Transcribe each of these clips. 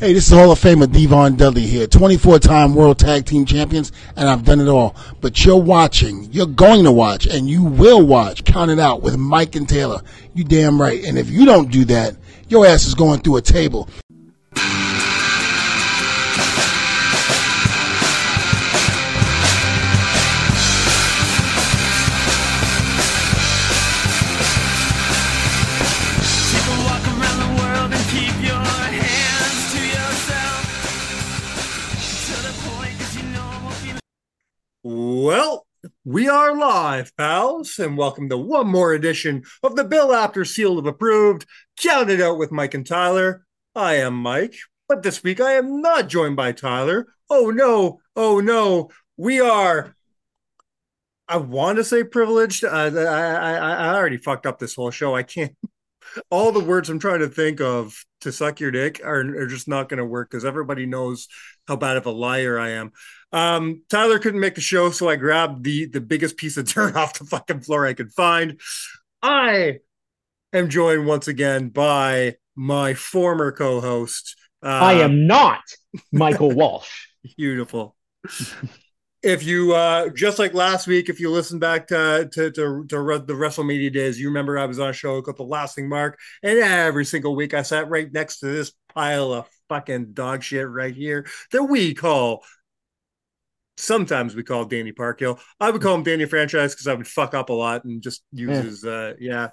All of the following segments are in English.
Hey, this is Hall of Famer Devon Dudley here, 24 time World Tag Team Champions, and I've done it all. But you're watching, you're going to watch, and you will watch Count It Out with Mike and Tyler. You damn right. And if you don't do that, your ass is going through a table. Well, we are live, pals, and welcome to one more edition of the Bill After Seal of Approved. Count it out with Mike and Tyler. I am Mike, but this week I am not joined by Tyler. Oh no, oh no, we are. I want to say privileged. Uh, I, I I already fucked up this whole show. I can't. All the words I'm trying to think of to suck your dick are, are just not going to work because everybody knows how bad of a liar I am. Um, Tyler couldn't make the show, so I grabbed the the biggest piece of dirt off the fucking floor I could find. I am joined once again by my former co-host. Uh, I am not Michael Walsh. beautiful. if you uh just like last week, if you listen back to to to, to re- the WrestleMania days, you remember I was on a show called The Lasting Mark, and every single week I sat right next to this pile of fucking dog shit right here that we call sometimes we call Danny Parkhill. I would call him Danny Franchise because I would fuck up a lot and just use Yeah. his uh yeah.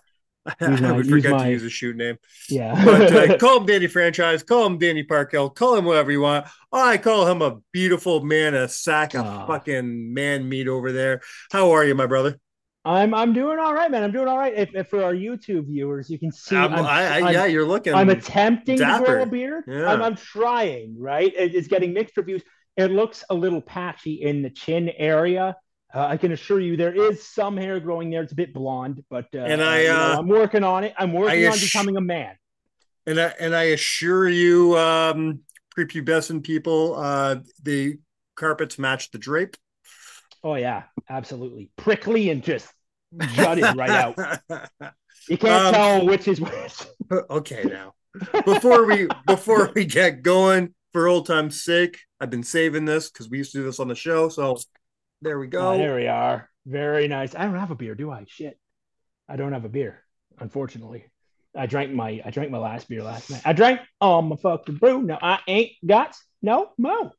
Use I would forget my- to use his shoot name. Yeah. But uh, call him Danny Franchise, call him Danny Parkhill, call him whatever you want. I call him a beautiful man, a sack of fucking man meat over there. How are you, my brother? I'm I'm doing all right, man. I'm doing all right. If, if for our YouTube viewers, you can see Um, I'm, I, I, I'm- yeah, you're looking. I'm attempting dapper. to grow a beard. Yeah. I'm, I'm trying, right? It- it's getting mixed reviews. It looks a little patchy in the chin area. Uh, I can assure you there is some hair growing there. It's a bit blonde, but uh, And I, you know, uh, I'm working on it. I'm working on becoming a man. and I and I assure you, um, prepubescent people, uh, the carpets match the drape. Oh yeah, absolutely prickly and just jutted right out. You can't Um, tell which is which. okay, now before we before we get going, for old time's sake, I've been saving this because we used to do this on the show. So there we go. Oh, there we are. Very nice. I don't have a beer, do I? Shit. I don't have a beer, unfortunately. I drank my I drank my last beer last night. I drank all my fucking brew. No, I ain't got no mo.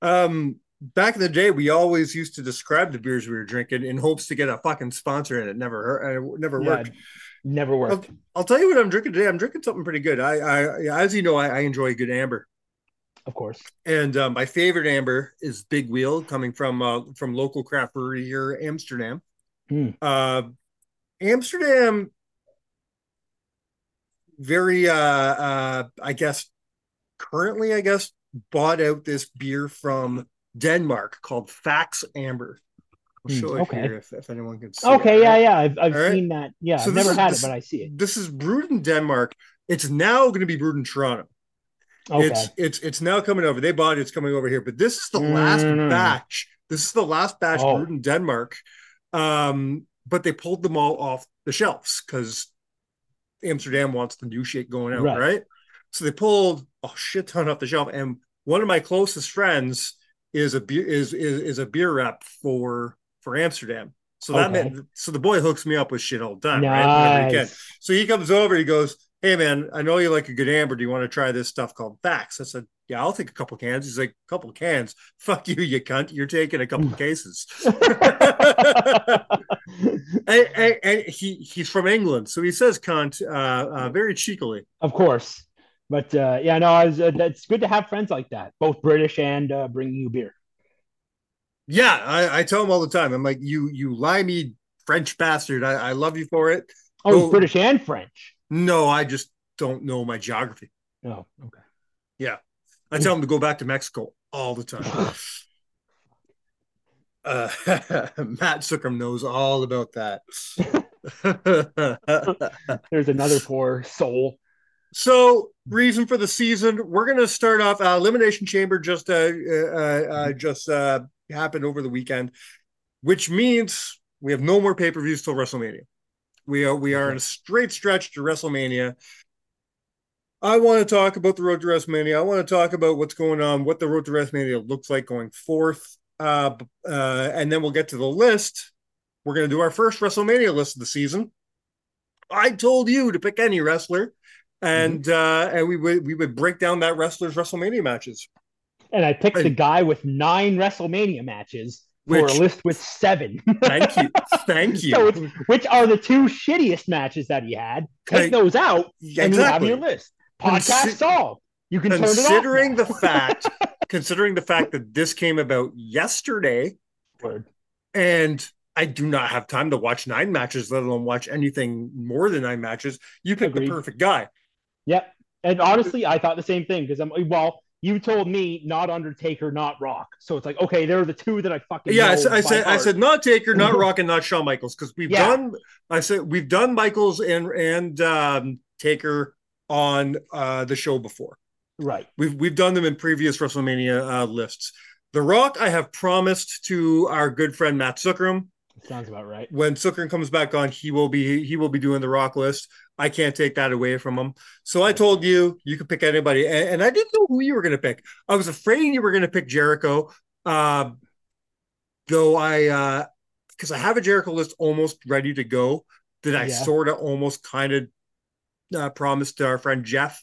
Um, back in the day, we always used to describe the beers we were drinking in hopes to get a fucking sponsor, and it never hurt. It never Yeah, worked. Never worked. I'll tell you what I'm drinking today. I'm drinking something pretty good. I, I, as you know, I, I enjoy a good amber, Of course. and um, my favorite amber is Big Wheel, coming from uh, from local craft brewery here, Amsterdam. Hmm. Uh, Amsterdam, very, uh, uh, I guess, currently, I guess, bought out this beer from Denmark called Faxe Amber. I'll Hmm, show it okay. here if, if anyone can see. Okay, it, yeah, right? yeah. I've, I've All right. seen that. Yeah, So I've never is- had this- it, but I see it. This is brewed in Denmark. It's now going to be brewed in Toronto. Okay. It's it's it's now coming over. They bought it. It's coming over here. But this is the last Mm. batch. This is the last batch Oh. brewed in Denmark. Um, but they pulled them all off the shelves because Amsterdam wants the new shit going out, Right. right. So they pulled a shit ton off the shelf. And one of my closest friends is a beer is is, is a beer rep for for Amsterdam. So that Okay. meant so the boy hooks me up with shit all the time, right? Nice. So he comes over, he goes, Hey man, I know you like a good amber. Do you want to try this stuff called Faxe? I said, Yeah, I'll take a couple cans. He's like, a couple cans. Fuck you, you cunt. You're taking a couple cases. and, and- and he he's from England, so he says cunt uh, uh, very cheekily. of course. But uh, yeah, no, I was, uh, it's good to have friends like that, both British and uh, bringing you beer. Yeah, I, I tell him all the time. I'm like, you you limey French bastard. I, I love you for it. Oh, Oh. British and French. No, I just don't know my geography. Oh, okay. Yeah. I tell him to go back to Mexico all the time. Uh, Matt Sookum knows all about that. There's another poor soul. so, reason for the season, we're going to start off. Uh, Elimination Chamber just uh, uh, uh, just uh, happened over the weekend, which means we have no more pay per views till WrestleMania. We are we are in a straight stretch to WrestleMania. I want to talk about the road to WrestleMania. I want to talk about what's going on, what the road to WrestleMania looks like going forth, uh, uh, and then we'll get to the list. We're going to do our first WrestleMania list of the season. I told you to pick any wrestler, and uh, and we would we would break down that wrestler's WrestleMania matches. And I picked the guy with nine WrestleMania matches for a list with seven. Thank you, thank you. so which are the two shittiest matches that he had? Take those out, and you have your list. Podcast Consi- solved. You can turn it off. Considering the fact, considering the fact that this came about yesterday, Word. and I do not have time to watch nine matches, let alone watch anything more than nine matches. You picked Agreed. the perfect guy. Yep. And honestly, I thought the same thing because I'm well. You told me not Undertaker, not Rock. So it's like, okay, they're the two that I fucking Yeah, I said, I said, I said, not Taker, not Rock, and not Shawn Michaels because we've Yeah. done. I said we've done Michaels and and um, Taker on uh, the show before. right. We've we've done them in previous WrestleMania uh, lists. The Rock, I have promised to our good friend Matt Zuckram. Sounds about right. When Zuckram comes back on, he will be he will be doing the Rock list. I can't take that away from him. So I told you you could pick anybody, and, and I didn't know who you were going to pick. I was afraid you were going to pick Jericho, uh, though I because I have a Jericho list almost ready to go that I Yeah. sort of almost kind of uh, promised to our friend Jeff.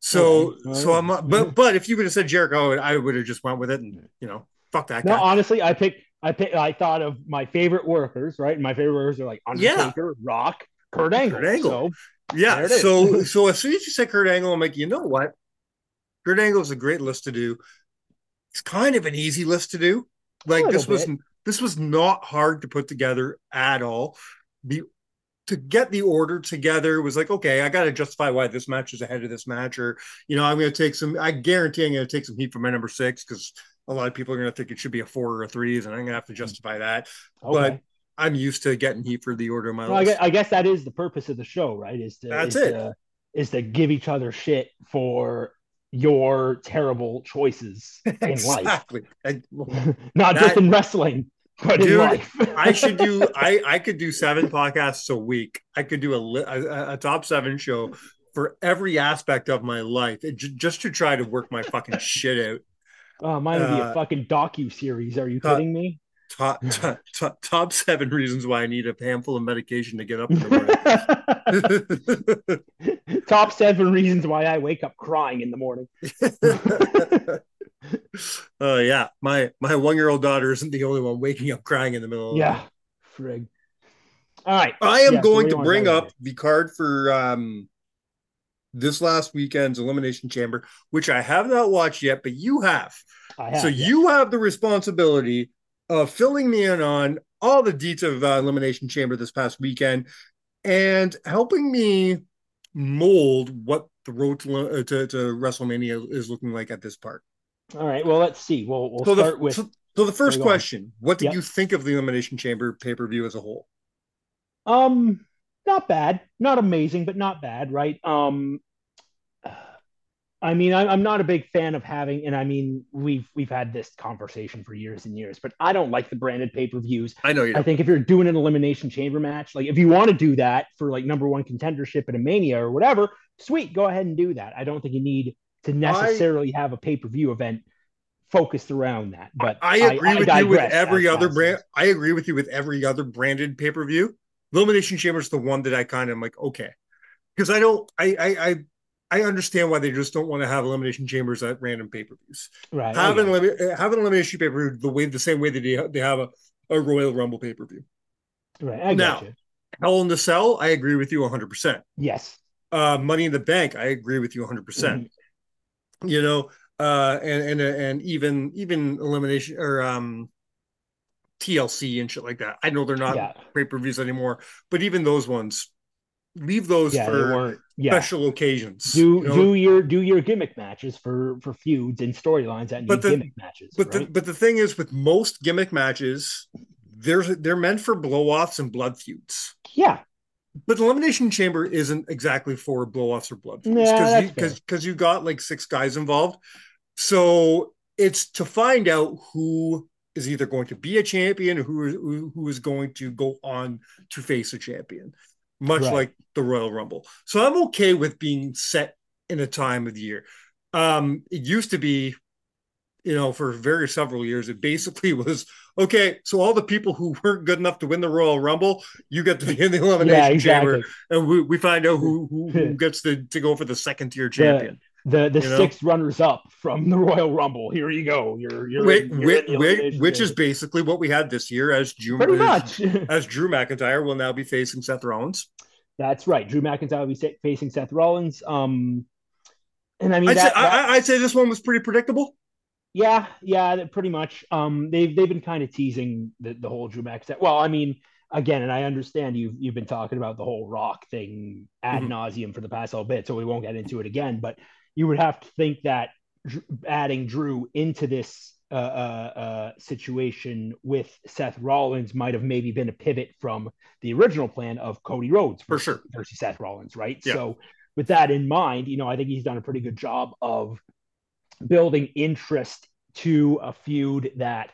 So Okay. All so. I'm uh, but but if you would have said Jericho, I would have just went with it, and you know, fuck that No, guy. honestly, I picked. I picked. I thought of my favorite workers. Right, my favorite workers are like Yeah. Undertaker, Rock, Kurt Angle. Kurt Angle. So Yeah. There it is. So so as soon as you say Kurt Angle, I'm like, you know what? Kurt Angle is a great list to do. It's kind of an easy list to do. Like this was this was not hard to put together at all. The to get the order together was like, okay, I got to justify why this match is ahead of this match, or you know, I'm going to take some. I guarantee I'm going to take some heat from my number six because a lot of people are going to think it should be a four or a threes, and I'm going to have to hmm. justify that. okay. But I'm used to getting heat for the order of my Well, I, guess, I guess that is the purpose of the show, right? Is to That's is it. To, is to give each other shit for your terrible choices in life, exactly. Not just in wrestling, but in life. I should do. I I could do seven podcasts a week. I could do a a, a top seven show for every aspect of my life, it, j- just to try to work my fucking shit out. Oh, mine would be Uh, a fucking docu series. Are you uh, kidding me? Top, top top top seven reasons why I need a handful of medication to get up in the morning. Top seven reasons why I wake up crying in the morning. uh, yeah, my my one year old daughter isn't the only one waking up crying in the middle. of the night. Yeah, frig. All right. I am Yeah, going do to bring up the card for um this last weekend's Elimination Chamber, which I have not watched yet, but you have. I have, so yeah. you have the responsibility of filling me in on all the deets of uh, Elimination Chamber this past weekend and helping me mold what the road to, uh, to, to WrestleMania is looking like at this part. All right. Well, let's see. We'll we'll So start the, with so, so the first Go on. question, what did Yep. you think of the Elimination Chamber pay-per-view as a whole? um not bad, not amazing, but not bad, right? Um I mean, I, I'm not a big fan of having, and I mean, we've we've had this conversation for years and years, but I don't like the branded pay-per-views. I know you I think if you're doing an elimination chamber match, like if you want to do that for like number one contendership at a mania or whatever, sweet, go ahead and do that. I don't think you need to necessarily have a pay-per-view event focused around that. But I agree with you with every other brand. I agree with you with every other branded pay per view. Elimination Chamber is the one that I kind of am like okay, because I don't. I I I. I understand why they just don't want to have elimination chambers at random pay per views. Right. Have an okay. elimi- have an elimination pay per view the way the same way that they have, they have a, a Royal Rumble pay per view. Right. I now- got you. Hell in the Cell, I agree with you 100. percent Yes. uh, Money in the Bank, I agree with you 100. percent You know, uh, and and and even even elimination or um, TLC and shit like that. I know they're not Yeah. pay per views anymore, but even those ones, leave those Yeah. For. Yeah. special occasions. Do you know? do your do your gimmick matches for for feuds and storylines that need the- gimmick matches. but the but the thing is, with most gimmick matches, there's they're meant for blow offs and blood feuds. yeah. But Elimination Chamber isn't exactly for blow offs or blood feuds because you, because because you got like six guys involved. So it's to find out who is either going to be a champion or who who, is going to go on to face a champion, much Right. like the Royal Rumble. So I'm okay with being set in a time of the year. Um, it used to be, you know, for very several years, it basically was okay. So all the people who weren't good enough to win the Royal Rumble, you get to be in the elimination Yeah, exactly. chamber, and we, we find out who, who who gets to to go for the second tier champion. The the You know? six runners up from the Royal Rumble. Here you go. You're you're, Which, in- you're which, which, is basically what we had this year as Drew pretty as, much. as Drew McIntyre will now be facing Seth Rollins. That's right. Drew McIntyre will be sa- facing Seth Rollins. Um, and I mean I'd, that, say, that- I, I'd say this one was pretty predictable. Yeah, yeah, pretty much. Um, they've they've been kind of teasing the, the whole Drew McIntyre. Well, I mean, again, and I understand you've you've been talking about the whole Rock thing ad Mhm. nauseum for the past little bit, so we won't get into it again. But you would have to think that adding Drew into this uh, uh, uh, situation with Seth Rollins might have maybe been a pivot from the original plan of Cody Rhodes For versus, sure. versus Seth Rollins, right? Yeah. So with that in mind, you know, I think he's done a pretty good job of building interest to a feud that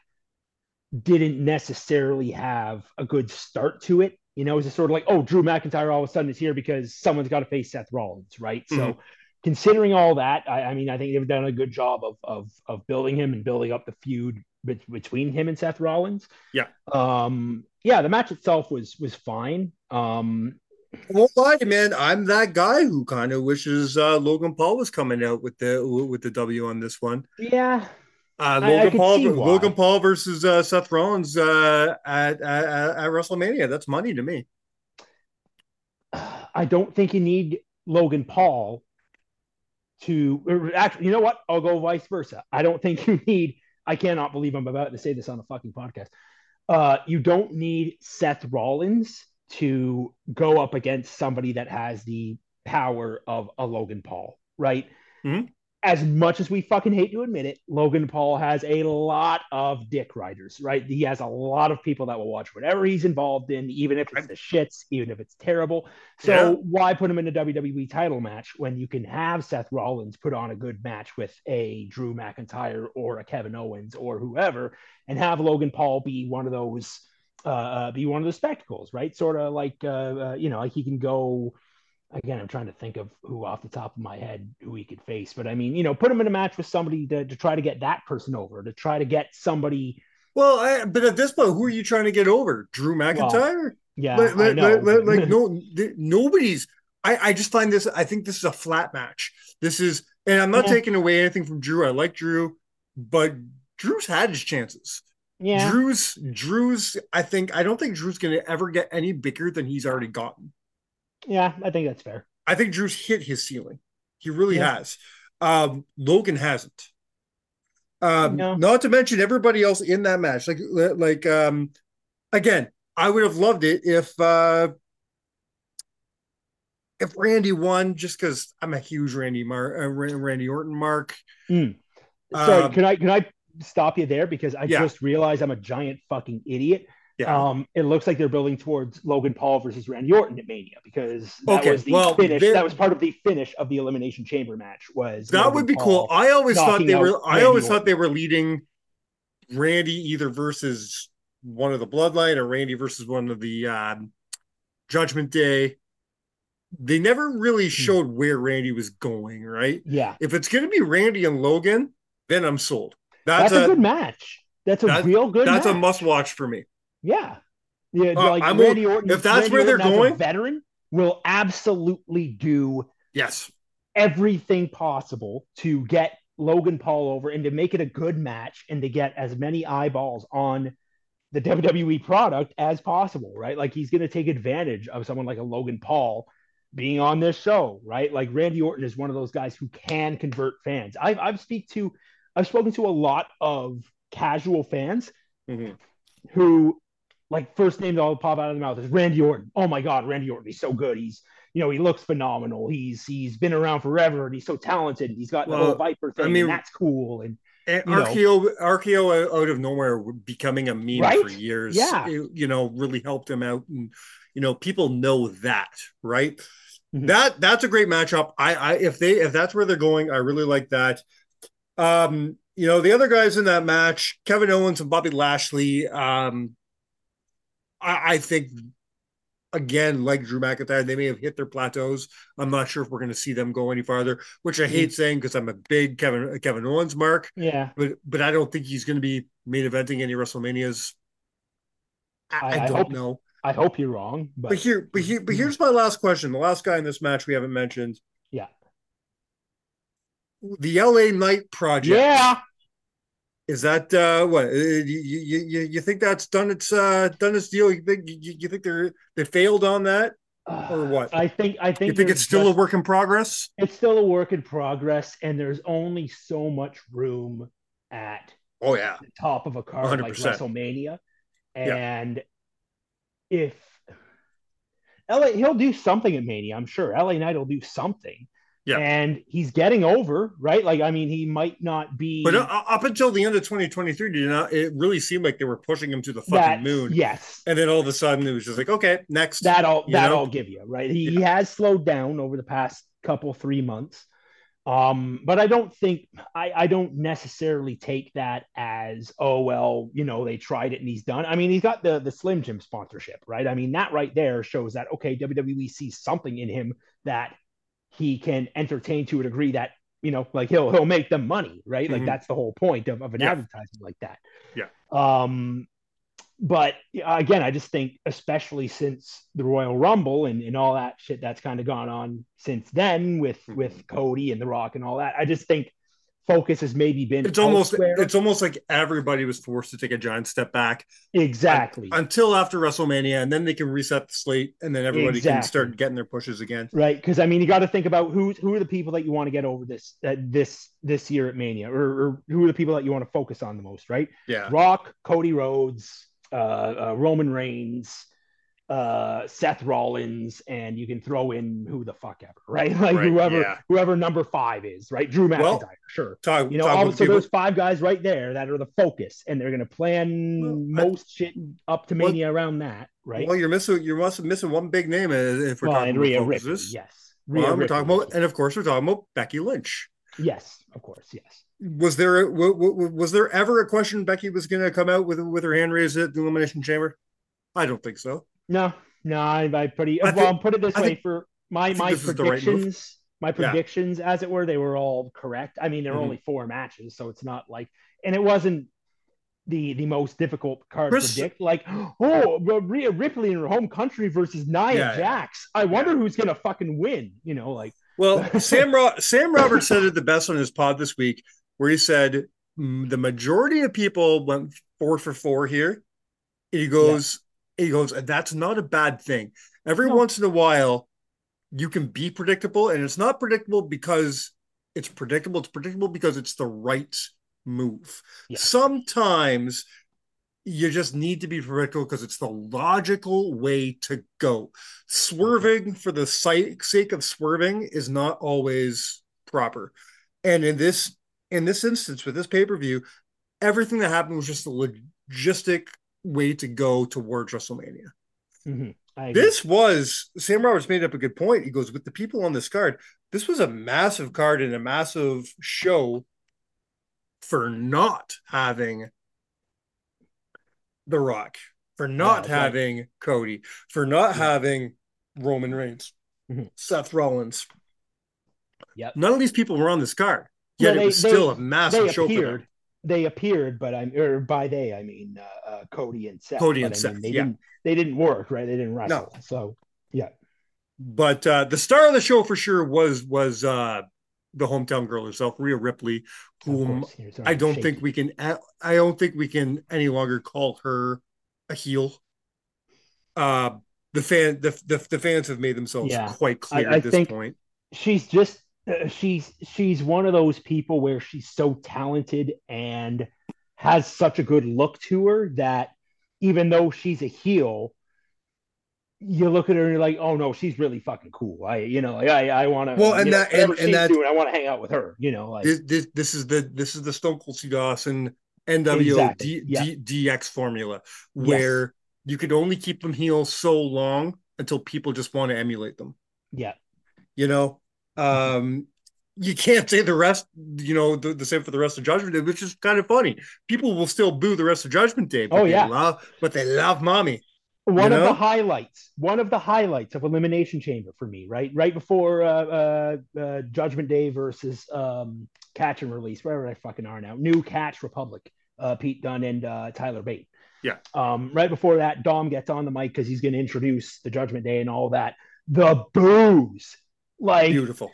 didn't necessarily have a good start to it. You know, it's just sort of like, oh, Drew McIntyre all of a sudden is here because someone's got to face Seth Rollins, right? So, considering all that, I, I mean, I think they've done a good job of of of building him and building up the feud be- between him and Seth Rollins. Yeah. Um. Yeah, the match itself was was fine. Um. I won't lie, man. I'm that guy who kind of wishes uh, Logan Paul was coming out with the with the W on this one. Yeah. Uh, I Logan Paul. Logan Paul versus uh, Seth Rollins uh, at, at at WrestleMania. That's money to me. I don't think you need Logan Paul to actually, you know what? I'll go vice versa. I don't think you need. I cannot believe I'm about to say this on a fucking podcast. Uh, you don't need Seth Rollins to go up against somebody that has the power of a Logan Paul, right? Mhm. As much as we fucking hate to admit it, Logan Paul has a lot of dick riders, right? He has a lot of people that will watch whatever he's involved in, even if it's the shits, even if it's terrible. So Yeah. why put him in a WWE title match when you can have Seth Rollins put on a good match with a Drew McIntyre or a Kevin Owens or whoever, and have Logan Paul be one of those, uh, uh, be one of the spectacles, right? Sort of like, uh, uh, you know, like he can go. Again, I'm trying to think of who off the top of my head who he could face, but I mean, you know, put him in a match with somebody to, to try to get that person over, to try to get somebody. Well, I, but at this point, who are you trying to get over? Drew McIntyre? Yeah, like, I like, know. like, like, no, nobody's. I, I just find this. I think this is a flat match. This is, and I'm not Yeah. taking away anything from Drew. I like Drew, but Drew's had his chances. yeah, Drew's, Drew's. I think I don't think Drew's going to ever get any bigger than he's already gotten. Yeah, I think that's fair. I think Drew's hit his ceiling. He really Yeah. has. Um, Logan hasn't. Um, No. not to mention everybody else in that match. Like, like, um, again, I would have loved it if, uh, if Randy won, just because I'm a huge Randy Mar, uh, Randy Orton mark. Sorry, Um, can I can I stop you there because I Yeah. just realized I'm a giant fucking idiot. Yeah. Um, it looks like they're building towards Logan Paul versus Randy Orton at Mania because that Okay, was the well, finish. That was part of the finish of the Elimination Chamber match. Was that Logan would be Paul- cool. I always thought they were. I Randy always Orton. thought they were leading Randy either versus one of the Bloodline or Randy versus one of the um, Judgment Day. They never really Hmm. showed where Randy was going. Right? Yeah, If it's going to be Randy and Logan, then I'm sold. That's, that's, a, a, good match. That's a that- real good. that's a must watch for me. Yeah, yeah. Uh, like I'm Randy Orton. if that's Randy where they're Orton going- veteran will absolutely do Yes. everything possible to get Logan Paul over and to make it a good match and to get as many eyeballs on the WWE product as possible, right? Like he's going to take advantage of someone like a Logan Paul being on this show, right? Like Randy Orton is one of those guys who can convert fans. I've I've speak to I've spoken to a lot of casual fans Mhm. who like first name that all pop out of the mouth is Randy Orton. Oh my God, Randy Orton, he's so good. He's you know he looks phenomenal. He's he's been around forever and he's so talented. He's got the Well, whole Viper thing. I mean- and that's cool. And And know. RKO, RKO out of nowhere becoming a meme Right? for years. Yeah. it, you know, really helped him out, and you know, people know that, right? Mhm. That that's a great matchup. I, I if they if that's where they're going, I really like that. Um, you know, the other guys in that match, Kevin Owens and Bobby Lashley. Um, I, I think again, like Drew McIntyre, they may have hit their plateaus. I'm not sure if we're going to see them go any farther, which I hate mm. saying because I'm a big Kevin Kevin Owens mark, Yeah. but but I don't think he's going to be main eventing any WrestleManias. I, I- I I don't hope- know. I hope you're wrong, but, But here, but here, but mm. here's my last question. The last guy in this match we haven't mentioned. Yeah. The LA Knight project. yeah. Is that uh what uh, you, you you think that's done its uh done its deal? You think you, you think they're they failed on that? Or what? I think I think You think it's still just- a work in progress? it's still a work in progress, and there's only so much room at Oh yeah. the top of a card like 100%. WrestleMania. Yeah. And if LA, he'll do something at Mania, I'm sure. LA Knight will do something. Yeah. And he's getting over, right? Like, I mean, he might not be But uh, up until the end of 2023, did not it really seemed like they were pushing him to the fucking that, moon? Yes. And then all of a sudden it was just like, okay, next. That I'll You that know? I'll give you, right? He, he has slowed down over the past couple, three months. Um, but I don't think I, I don't necessarily take that as oh well, you know, they tried it and he's done. I mean, he's got the the Slim Jim sponsorship, right? I mean, that right there shows that okay, WWE sees something in him that he can entertain to a degree that you know, like he'll he'll make them money, right? Like Mhm. that's the whole point of, of an Yeah. advertisement like that. Yeah. Um, but again, I just think, especially since the Royal Rumble and, and all that shit that's kind of gone on since then with Mhm. with Cody and The Rock and all that, I just think focus has maybe been It's almost elsewhere. it's almost like everybody was forced to take a giant step back exactly until after WrestleMania, and then they can reset the slate, and then everybody can start getting their pushes again. right because I mean you got to think about who who are the people that you want to get over this uh, this this year at Mania or, or who are the people that you want to focus on the most, right? Yeah, Rock, Cody Rhodes, uh, uh, Roman Reigns, uh, Seth Rollins, and you can throw in who the fuck ever, right? Like Right, whoever yeah. whoever number five is, right? Drew McIntyre, Well, sure. talk, You know, talk all, so people- those five guys right there that are the focus, and they're going to plan Well, I- most shit up to Well- Mania around that, right? Well, you're missing you're missing one big name uh, if we're Well, talking and about Ripley, yes. Well, Rhea we're talking about, and of course, we're talking about Becky Lynch. yes, of course, yes. Was there w- w- was there ever a question Becky was going to come out with with her hand raised at the Elimination Chamber? I don't think so. No, no, I, I pretty I well. think- put it this I way: think- for my my the right predictions, my predictions, as it were, they were all correct. I mean, there were Mhm. only four matches, so it's not like, and it wasn't the the most difficult card Chris- to predict. Like, oh, Rhea Ripley in her home country versus Nia Yeah, yeah. Jax. I wonder who's gonna fucking win. You know, like, Well, Sam Ro- Sam Roberts said it the best on his pod this week, where he said "Mm, the majority of people went four for four here. He goes, he goes, and that's not a bad thing. Every No. once in a while, you can be predictable, and it's not predictable because it's predictable. It's predictable because it's the right move. Yeah. Sometimes you just need to be predictable because it's the logical way to go. Swerving for the sake of swerving is not always proper. And in this in this instance with this pay-per-view, everything that happened was just a logistic way to go towards WrestleMania. mhm, This was Sam Roberts made up a good point. He goes, with the people on this card, this was a massive card and a massive show for not having The Rock, for not Yeah, right. having Cody, for not having Roman Reigns, Mhm. Seth Rollins. Yep. None of these people were on this card. Yet Well, it they- was still a massive they show for them. They appeared, but I'm or by they I mean uh, uh, Cody and Seth. Cody and I Seth, mean, they yeah. didn't they didn't work right. They didn't wrestle. So yeah, But uh, the star of the show for sure was was uh, the hometown girl herself, Rhea Ripley, whom course. I don't shaky. think we can. I don't think we can any longer call her a heel. Uh, the fan, the the, the fans have made themselves Yeah. quite clear I- I at this point. she's just Uh, she's she's one of those people where she's so talented and has such a good look to her that even though she's a heel you look at her and you're like oh no she's really fucking cool i you know like i i want to Well, and that- and- and that- doing i want to hang out with her you know like This, this this is the this is the Stone Cold Steve Austin NWO Exactly, D, yeah. D, DX formula where you could only keep them heel so long until people just want to emulate them. yeah you know um you can't say the rest you know the, the same for the rest of judgment day which is kind of funny people will still boo the rest of judgment day but Oh, they yeah. love but they love mommy one You of know? the highlights, one of the highlights of Elimination Chamber for me, right? Right before uh, uh, uh, Judgment Day versus um, Catch and Release, wherever they fucking are now. New Catch Republic, uh, Pete Dunne and uh, Tyler Bate. Yeah. Um, right before that, Dom gets on the mic because he's going to introduce the Judgment Day and all that. The booze, like Beautiful.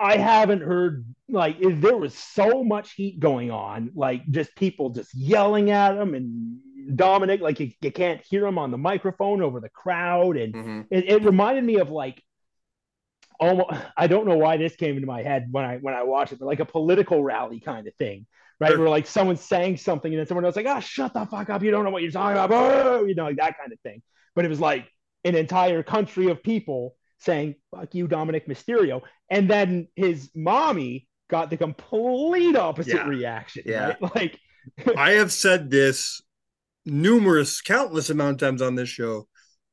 I haven't heard like if there was so much heat going on, like just people just yelling at him and Dominic, like you, you can't hear him on the microphone over the crowd, and Mhm. it, it reminded me of like almost I don't know why this came into my head when I when I watched it, but like a political rally kind of thing, right? Sure. Where like someone's saying something and then someone else like, oh, shut the fuck up, you don't know what you're talking about, oh, you know, like that kind of thing. But it was like an entire country of people saying, fuck you, Dominic Mysterio. And then his mommy got the complete opposite Yeah. reaction. Yeah. Right? Like I have said this numerous, countless amount of times on this show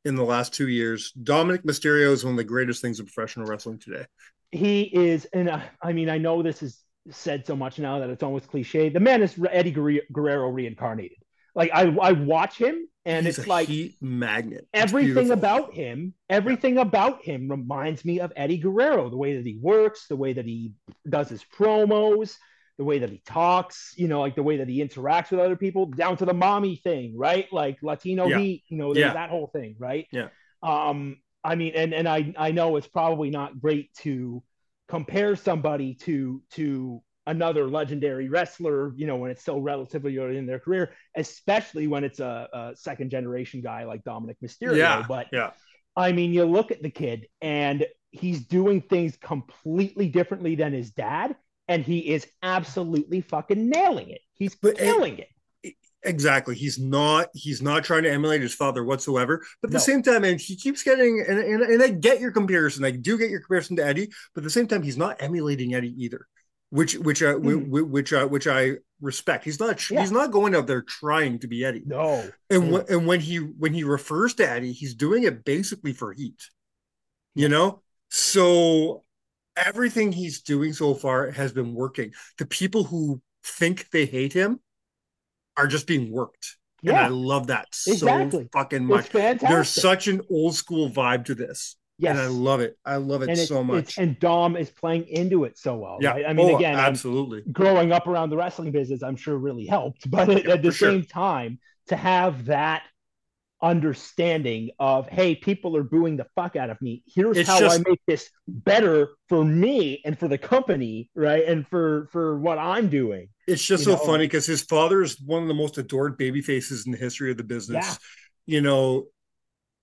in the last two years. Dominic Mysterio is one of the greatest things in professional wrestling today. he is, and uh, I mean, I know this is said so much now that it's almost cliche. The man is Eddie Guerrero reincarnated. Like I, I watch him, and He's it's like heat magnet. It's everything beautiful. about him, everything about him reminds me of Eddie Guerrero. The way that he works, the way that he does his promos, the way that he talks, you know, like the way that he interacts with other people, down to the mommy thing, right? Like Latino Yeah. heat, you know, Yeah. that whole thing, right? Yeah. Um, I mean, and and I I know it's probably not great to compare somebody to to another legendary wrestler, you know, when it's still relatively early in their career, especially when it's a, a second generation guy like Dominic Mysterio. Yeah, But yeah. I mean, you look at the kid and he's doing things completely differently than his dad, and he is absolutely fucking nailing it. He's But, killing it. Exactly. He's not he's not trying to emulate his father whatsoever. But at the No. same time, and he keeps getting and, and, and I get your comparison. I do get your comparison to Eddie, but at the same time, he's not emulating Eddie either. Which which uh, whi- Mhm. whi- which uh, which I respect. He's not Yeah. he's not going out there trying to be Eddie. No. And Mm. when and when he when he refers to Eddie, he's doing it basically for heat. You know? So everything he's doing so far has been working. The people who think they hate him are just being worked. And I love that Exactly. so fucking much. There's such an old school vibe to this. Yes. And I love it. I love it so much. and Dom is playing into it so well. yeah. Right? I mean, Oh, again, I'm- absolutely. growing up around the wrestling business, I'm sure really helped. But at, Yeah, at the for sure. same time, to have that understanding of, hey, people are booing the fuck out of me. Here's It's how just- I make this better for me and for the company, right? And for for what I'm doing. It's just you so know, funny because his father is one of the most adored baby faces in the history of the business. Yeah. You know,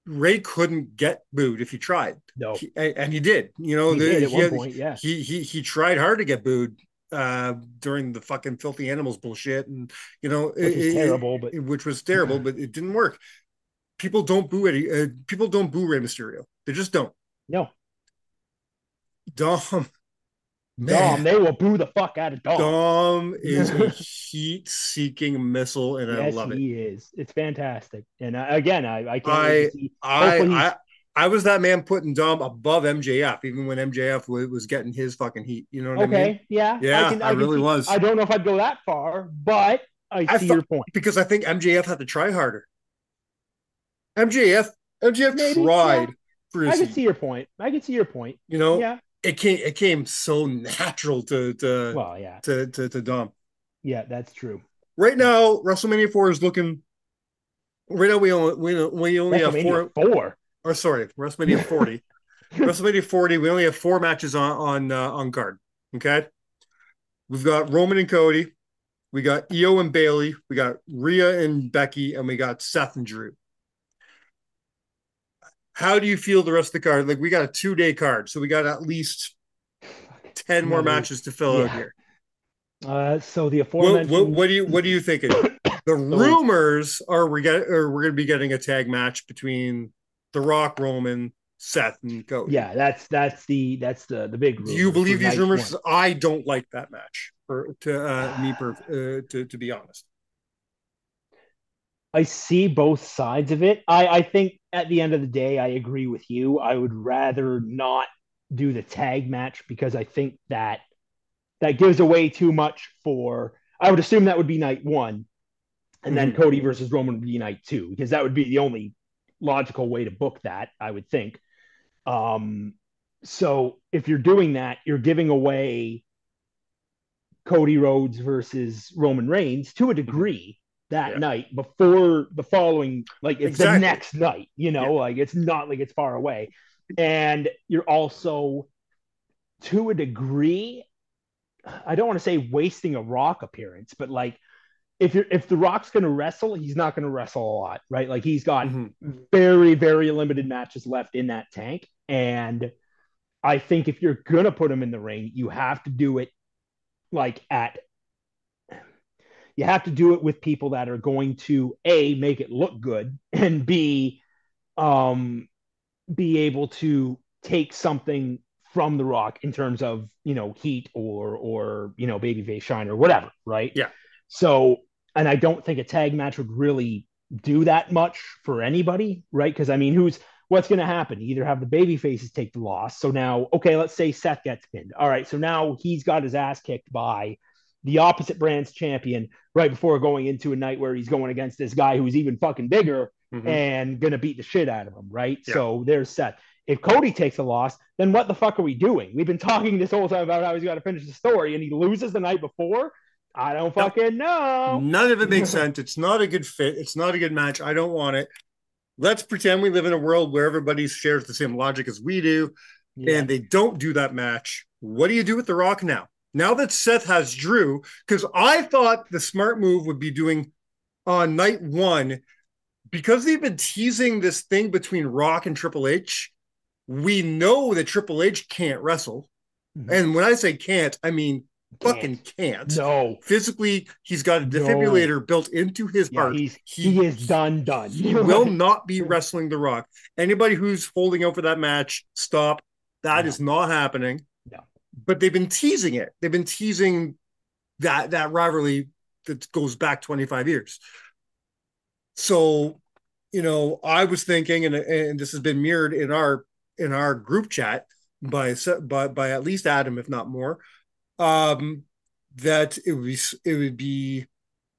Rey couldn't get booed if he tried. No, He- and he did. You know, he the- did at he one point. Yeah, he he he tried hard to get booed uh during the fucking filthy animals bullshit and you know which it- it- terrible. But which was terrible but it didn't work people don't boo Eddie uh, people don't boo Rey Mysterio they just don't no, Dom Dom, they will boo the fuck out of Dom. Dom is a heat seeking missile and I love it he is. It's fantastic. And uh, again, I I can't I- wait to see. I, I I was that man putting Dom above MJF even when MJF was, was getting his fucking heat you know what I mean Okay, yeah, Yeah, can, I can really see- was. I don't know if I'd go that far, but I I see thought- your point. because I think MJF had to try harder MJF MJF Maybe, tried yeah. I can see your point. I can see your point. you know Yeah. It came it came so natural to to Well, yeah, to, to to Dom. yeah, that's true. Right now, WrestleMania four is looking. Right now, we only we, we only have four. Four. Or sorry, WrestleMania forty. WrestleMania forty. We only have four matches on on uh, on card. Okay, we've got Roman and Cody. We got Io and Bayley. We got Rhea and Becky, and we got Seth and Drew. How do you feel the rest of the card? Like we got a two day card, so we got at least ten more Another- matches to fill out here. Uh, so the What, aforementioned. what, what do you what do you think? The rumors are we get or we're going to be getting a tag match between The Rock, Roman, Seth, and Cody. yeah, that's that's the that's the the big. Do you believe these rumors? one. I don't like that match. For to uh, me, per, uh, to to be honest, I see both sides of it. I, I think at the end of the day, I agree with you. I would rather not do the tag match because I think that that gives away too much for. I would assume that would be night one, and then Mhm. Cody versus Roman would be night two because that would be the only logical way to book that, I would think. Um, so if you're doing that, you're giving away Cody Rhodes versus Roman Reigns to a degree that Yeah. night before the following, like it's Exactly. the next night, you know, like it's not like it's far away. And you're also to a degree, I don't want to say wasting a rock appearance, but like if you're if the rock's gonna wrestle, he's not gonna wrestle a lot, right? Like he's got Mhm. very, very limited matches left in that tank. And I think if you're gonna put him in the ring, you have to do it like at you have to do it with people that are going to a make it look good and b um be able to take something from the rock in terms of you know heat or or you know babyface shine or whatever right? Yeah. so and i don't think a tag match would really do that much for anybody right? Because i mean who's what's going to happen? You either have the baby faces take the loss. So now okay let's say seth gets pinned. All right so now he's got his ass kicked by the opposite brand's champion right before going into a night where he's going against this guy who's even fucking bigger Mhm. and gonna beat the shit out of him, right? Yeah. So there's Seth. If Cody takes a loss, then what the fuck are we doing? We've been talking this whole time about how he's got to finish the story, and he loses the night before. I don't No. fucking know. None of it makes sense. It's not a good fit. It's not a good match. I don't want it. Let's pretend we live in a world where everybody shares the same logic as we do, Yeah. and they don't do that match. What do you do with The Rock now? Now that Seth has Drew, because I thought the smart move would be doing on night one, because they've been teasing this thing between Rock and Triple H. We know that Triple H can't wrestle. Mhm. And when I say can't, I mean fucking can't. no. Physically, he's got a No. defibrillator built into his Yeah, heart. He- he, is done done. He will not be wrestling The Rock. Anybody who's holding out for that match, stop. That No. is not happening. But they've been teasing it. They've been teasing that that rivalry that goes back 25 years. So, you know, I was thinking, and and this has been mirrored in our in our group chat by by by at least Adam, if not more, um, that it would be it would be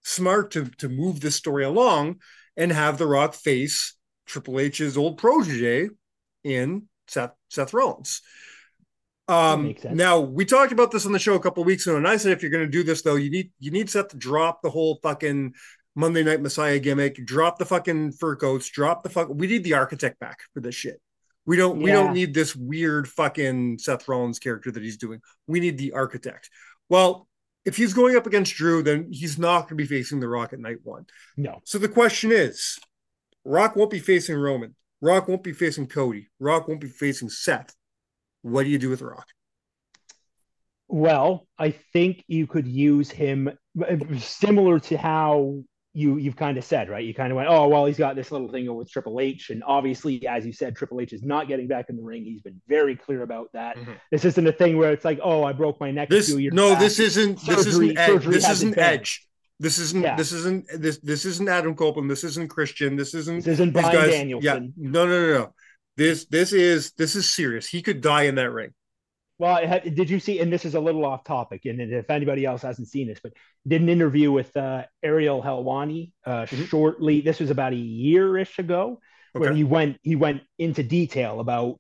smart to to move this story along and have The Rock face Triple H's old protege in Seth Seth Rollins. Um, now we talked about this on the show a couple weeks ago, and I said if you're going to do this though, you need you need Seth to drop the whole fucking Monday Night Messiah gimmick, drop the fucking fur coats, drop the fuck. We need the architect back for this shit. We don't we don't need this weird fucking Seth Rollins character that he's doing. We need the architect. Well, if he's going up against Drew, then he's not going to be facing The Rock at night one. No. So the question is, Rock won't be facing Roman. Rock won't be facing Cody. Rock won't be facing Seth. What do you do with Rock? Well, I think you could use him similar to how you you've kind of said, right? You kind of went, oh well, he's got this little thing with Triple H, and obviously, as you said, Triple H is not getting back in the ring. He's been very clear about that. Mhm. This isn't a thing where it's like, oh, I broke my neck. This no, back. this isn't this isn't Ed, surgery this isn't. Edge. This isn't Yeah. this isn't this this isn't Adam Copeland. This isn't Christian. This isn't This isn't Brian guys- Danielson. Yeah, no, no, no, no. This this is this is serious. He could die in that ring. Well, had- did you see? And this is a little off topic, and if anybody else hasn't seen this, but did an interview with uh, Ariel Helwani uh, Mhm. shortly. This was about a year-ish ago, where he went he went into detail about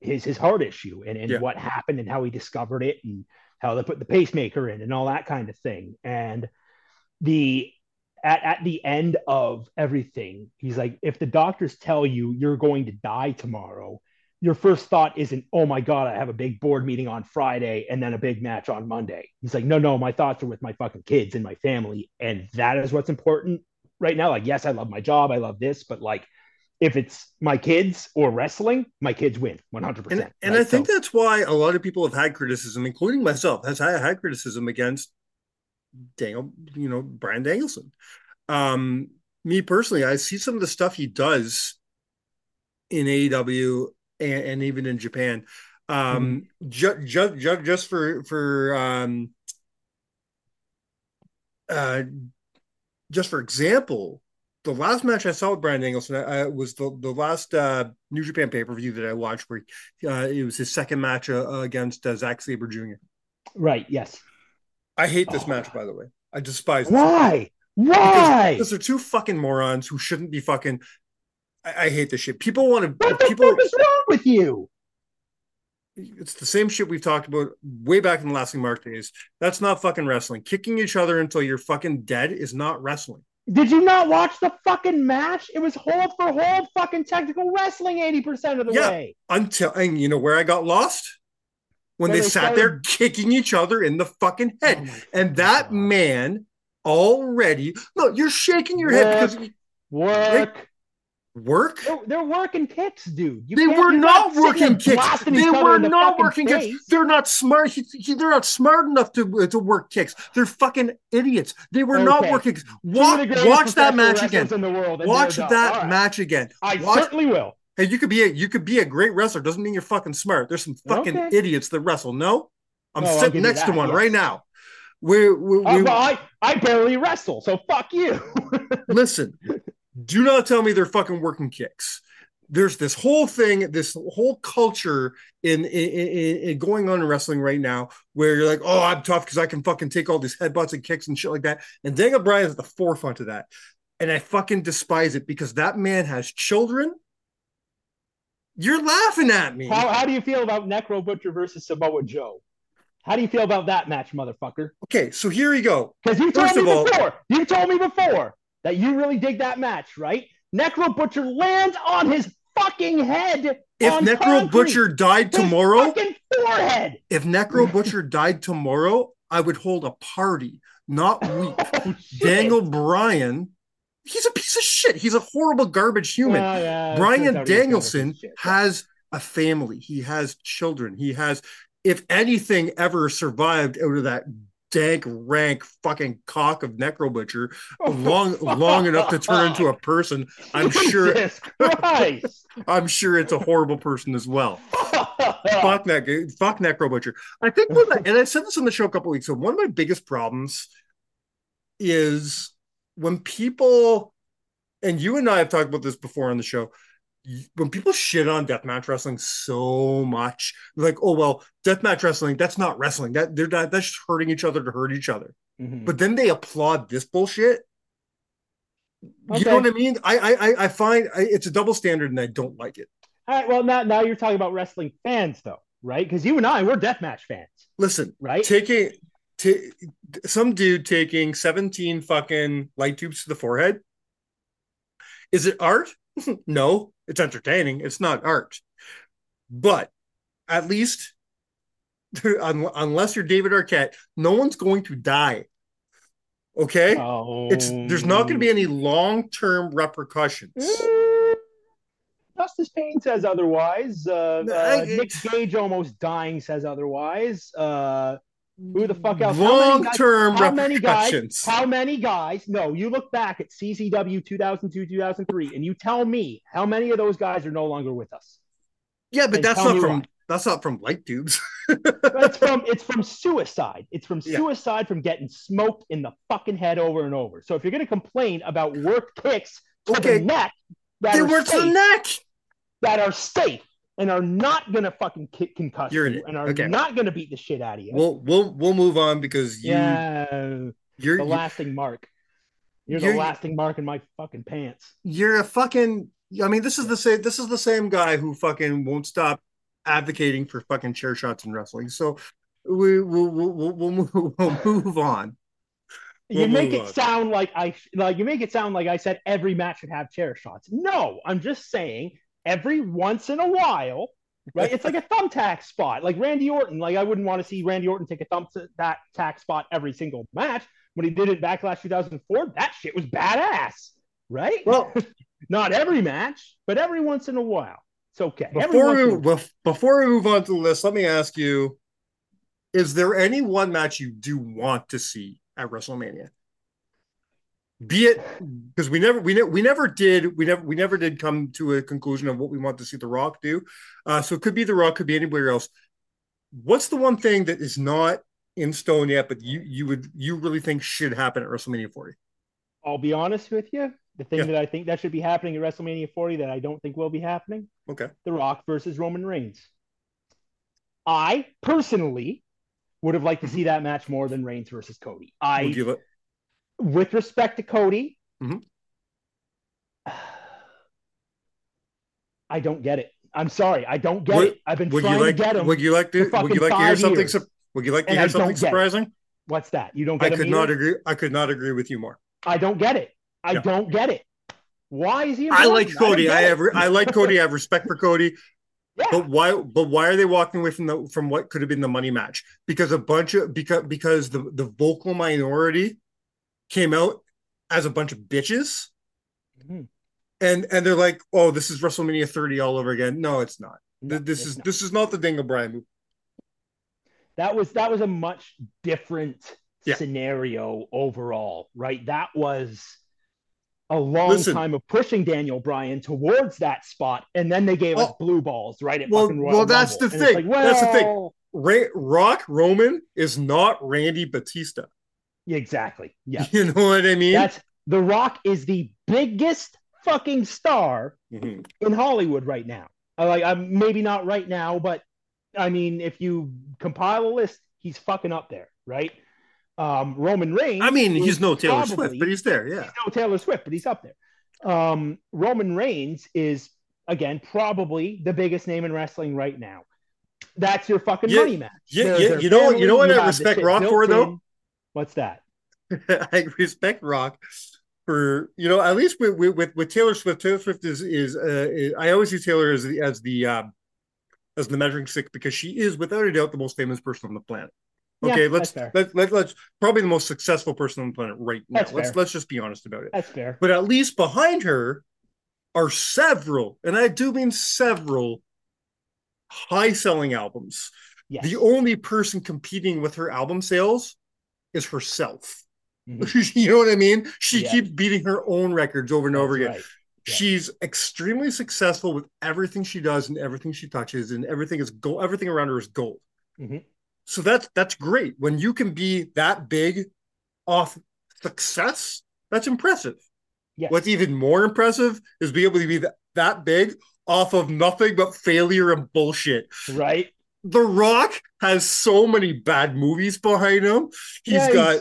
his his heart issue and, and Yeah. what happened and how he discovered it and how they put the pacemaker in and all that kind of thing. And the at, at the end of everything, he's like, if the doctors tell you you're going to die tomorrow, your first thought isn't, oh my God, I have a big board meeting on Friday and then a big match on Monday. He's like, no, no, my thoughts are with my fucking kids and my family. And that is what's important right now. Like, yes, I love my job, I love this, but like, if it's my kids or wrestling, my kids win 100%. And, and right? I think So- that's why a lot of people have had criticism, including myself, has had, had criticism against Daniel, you know, Brian Danielson. Um, me personally, I see some of the stuff he does in AEW and, and even in Japan. Um, ju- ju- ju- just for for um, uh, just for example, the last match I saw with Brian Danielson uh, was the the last uh, New Japan pay per view that I watched, where uh, it was his second match uh, against uh, Zack Sabre Jr. right. Yes. I hate this Oh. match, by the way. I despise this Why? because, Why? because they're two fucking morons who shouldn't be fucking. I, I hate this shit. People want to What the people. fuck is wrong with you? It's the same shit we've talked about way back in the lasting mark days. That's not fucking wrestling. Kicking each other until you're fucking dead is not wrestling. Did you not watch the fucking match? It was hold for hold fucking technical wrestling 80% of the Yeah. way. Until and you know where I got lost when When they they sat there kicking each other in the fucking head. Oh and that God. man already no, you're shaking your head because Work. work. They're, they're working kicks, dude. You They were not working kicks. They were in the not working face. kicks. They're not smart. he- he- they're not smart enough to to work kicks. They're fucking idiots. They were not working. Watch, watch that match again. In the world, Watch that right. match again. I Watch. certainly will. Hey, you could be a you could be a great wrestler. Doesn't mean you're fucking smart. There's some fucking Okay. idiots that wrestle. No, I'm I'll sitting next to one right now. We, we, Uh, well, I, I barely wrestle, so fuck you. listen. Do not tell me they're fucking working kicks. There's this whole thing, this whole culture in, in, in, in going on in wrestling right now, where you're like, "Oh, I'm tough because I can fucking take all these headbutts and kicks and shit like that." And Daniel Bryan's at the forefront of that, and I fucking despise it because that man has children. You're laughing at me. how, how do you feel about Necro Butcher versus Samoa Joe? How do you feel about that match, motherfucker? Okay, so here you go. Because you told me all- before, you told me before that you really dig that match, right? Necro Butcher lands on his fucking head. If Necro concrete. Butcher died His tomorrow, fucking forehead. if Necro Butcher died tomorrow, I would hold a party, not weep. Oh. Daniel Bryan, he's a piece of shit. He's a horrible garbage human. Yeah, yeah, Brian out he was kind of a Danielson piece of shit. has a family. He has children. He has, if anything ever survived out of that dank, rank fucking cock of Necro Butcher, long long enough to turn into a person, I'm sure. I'm sure it's a horrible person as well. fuck that fuck necro butcher i think my, and i said this on the show a couple weeks ago one of my biggest problems is when people and you and i have talked about this before on the show when people shit on deathmatch wrestling so much like oh well deathmatch wrestling that's not wrestling. That they're not that's just hurting each other to hurt each other. Mhm. but then they applaud this bullshit. You know what i mean? I i I- i find I, it's a double standard and i don't like it. All right, well, now, now you're talking about wrestling fans, though, right? Because you and I, we're deathmatch fans, listen right? taking t- some dude taking 17 fucking light tubes to the forehead? Is it art? No it's entertaining. It's not art. But at least un- unless you're david arquette no one's going to die. Okay? Oh. it's there's not going to be any long-term repercussions. Mm, Justice Pain says otherwise. Uh, uh, Nick Gage almost dying says otherwise. Uh, who the fuck else? How long-term how many guys? How many guys? No, you look back at CZW 2002, 2003, and you tell me how many of those guys are no longer with us. yeah but and that's not from why. that's not from light tubes it's from it's from suicide. It's from Yeah. suicide from getting smoked in the fucking head over and over. So if you're gonna complain about worked kicks to Okay. the neck that they were to the neck that are safe and are not gonna fucking kick concuss You're you and are Okay. not gonna beat the shit out of you. we'll we'll we'll move on because you yeah, you're the you- lasting mark. You're, the You're- lasting mark in my fucking pants. you're a fucking I mean this is the same this is the same guy who fucking won't stop advocating for fucking chair shots in wrestling. So we we'll we'll, we'll, move, we'll move on. you We'll make it on. sound like I like you make it sound like I said every match should have chair shots. No, I'm just saying every once in a while, right? It's like a thumbtack spot, like Randy Orton. Like I wouldn't want to see Randy Orton take a thumbtack spot every single match. When he did it Backlash 2004, that shit was badass, right? Well, not every match, but every once in a while, it's okay. Before we bef- before we move on to the list, let me ask you: Is there any one match you do want to see at WrestleMania? Be it because we never we, ne- we never did we never we never did come to a conclusion of what we want to see The Rock do. Uh, so it could be The Rock, could be anybody else. What's the one thing that is not in stone yet, but you you would you really think should happen at WrestleMania 40? I'll be honest with you. The thing Yeah. that I think that should be happening at WrestleMania 40 that I don't think will be happening Okay. The Rock versus Roman Reigns. I personally would have liked to see that match more than Reigns versus Cody. I, Would you li- with respect to Cody, Mhm. I don't get it. I'm sorry, I don't get Would- it. I've been Would trying you like? to get him. Would you like to? Would you like to hear something? Sup- would you like to hear I something surprising? What's that? You don't get. I could not agree. I could not agree with you more. I don't get it. I Yeah. don't get it. Why is he? I like Cody. I it. have. I like Cody. I have respect for Cody. Yeah. But why? But why are they walking away from the from what could have been the money match? Because a bunch of because because the the vocal minority came out as a bunch of bitches, Mhm. and and they're like, oh, this is WrestleMania 30 all over again. No, it's not. No, this it's is not. this is not the Dingle Bryan move. that was that was a much different Yeah. scenario overall, right? That was a long Listen. time of pushing Daniel Bryan towards that spot, and then they gave us Oh. blue balls right at Well- fucking Royal well, that's Rumble. the And thing. Like, That's the thing. well, Ra- Rock Roman is not Randy Batista. Exactly. Yeah, You know what I mean? that's The Rock is the biggest fucking star Mhm. in Hollywood right now. Like, I'm maybe not right now, but I mean, if you compile a list, he's fucking up there, right? Um, Roman Reigns. I mean, he's no Taylor probably- Swift, but he's there. Yeah. He's no Taylor Swift, but he's up there. Um, Roman Reigns is again probably the biggest name in wrestling right now. That's your fucking Yeah, money match. yeah, yeah, you know you know what I respect Rock for, though? What's that? I respect Rock for you know at least with with, with, Taylor Swift. Taylor Swift is is, uh, is I always see Taylor as the as the um, as the measuring stick because she is without a doubt the most famous person on the planet. Okay, that's let's let, let, let's probably the most successful person on the planet right now. That's let's fair. let's just be honest about it. That's fair. But at least behind her are several, and I do mean several, high selling albums. Yes. The only person competing with her album sales is herself. Mhm. you know what I mean? She Yeah. keeps beating her own records over and over That's again. right. Yeah. She's extremely successful with everything she does and everything she touches, and everything is gold. Everything around her is gold. Mhm. So that's that's great. When you can be that big off success, that's impressive. Yes. What's even more impressive is being able to be that, that big off of nothing but failure and bullshit. Right. The Rock has so many bad movies behind him. He's Yeah, got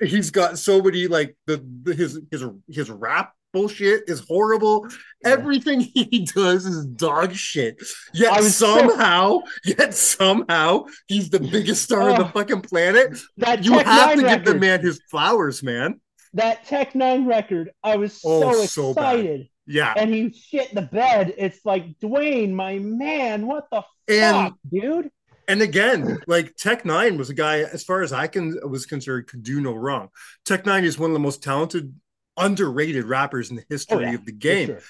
he's- he's got so many like the, the his his his rap bullshit is horrible. Yeah. Everything he does is dog shit. Yet was so- somehow, yet somehow, he's the biggest star on the fucking planet. That You Tech have to Nine give the man his flowers, man. That Tech N9ne record. I was Oh, so so bad. Yeah, and he shit the bed. It's like Dwayne, my man. What the and fuck, dude? And again, like Tech N9ne was a guy, as far as I can was concerned, could do no wrong. Tech N9ne is one of the most talented, underrated rappers in the history Oh, yeah, of the game. sure.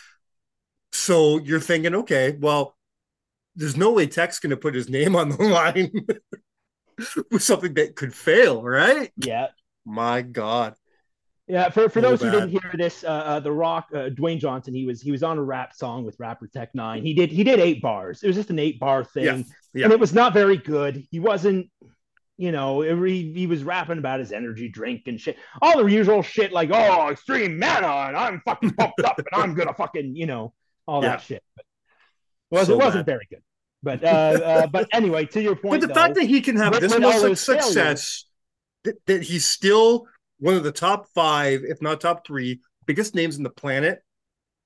So you're thinking, okay, well, there's no way Tech's going to put his name on the line with something that could fail, right? Yeah, My God. Yeah. For for those who didn't hear this, uh, uh, the Rock, uh, Dwayne Johnson, he was he was on a rap song with rapper Tech N9ne. He did he did eight bars. It was just an eight bar thing, Yeah, yeah. and it was not very good. He wasn't. You know, it- he, he was rapping about his energy drink and shit, all the usual shit like, "Oh, extreme mana, and I'm fucking pumped up, and I'm gonna fucking, you know, all Yeah. that shit." But it wasn't, So it wasn't bad. very good. But uh, uh, but anyway, to your point, But the though, fact that he can have this much success, that, that he's still one of the top five, if not top three, biggest names in the planet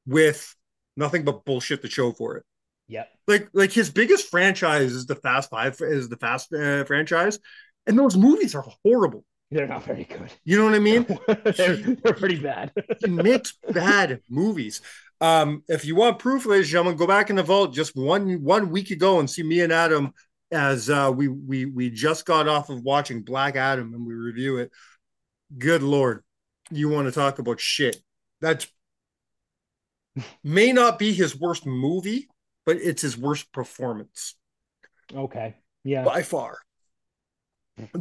with nothing but bullshit to show for it. Yep. Like, like his biggest franchise is the Fast Five, is the Fast uh, franchise, and those movies are horrible. They're not very good. You know what I mean? they're, they're pretty bad. he makes bad movies. Um, if you want proof, ladies and gentlemen, go back in the vault just one one week ago and see me and Adam as uh, we we we just got off of watching Black Adam and we review it. Good lord, you want to talk about shit? That's may not be his worst movie, but it's his worst performance Okay. Yeah. by far.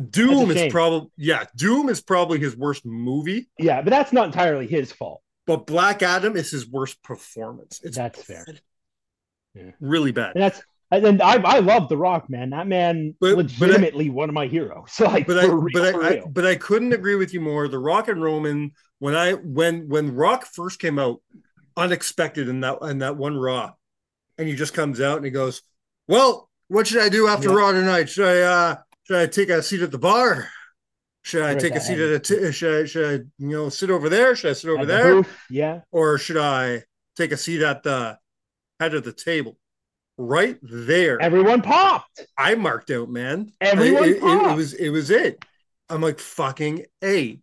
Doom is probably yeah, Doom is probably his worst movie. Yeah, but that's not entirely his fault. But Black Adam is his worst performance. It's That's fair. bad. Yeah. Really bad. And that's and I I love The Rock, man. That man But- but I- legitimately one of my heroes. Like But I, real, but I, I, but I couldn't agree with you more. The Rock and Roman, when I when when Rock first came out, unexpected in that in that one Raw, and he just comes out and he goes, "Well, what should I do after Yeah. Raw tonight? Should I uh should I take a seat at the bar? Should I take a seat headed? at a t- should I should I you know sit over there? Should I sit over At there, booth, yeah. or should I take a seat at the head of the table. Right there. Everyone popped. I marked out, man. Everyone it, it- it was it was it. I'm like fucking a.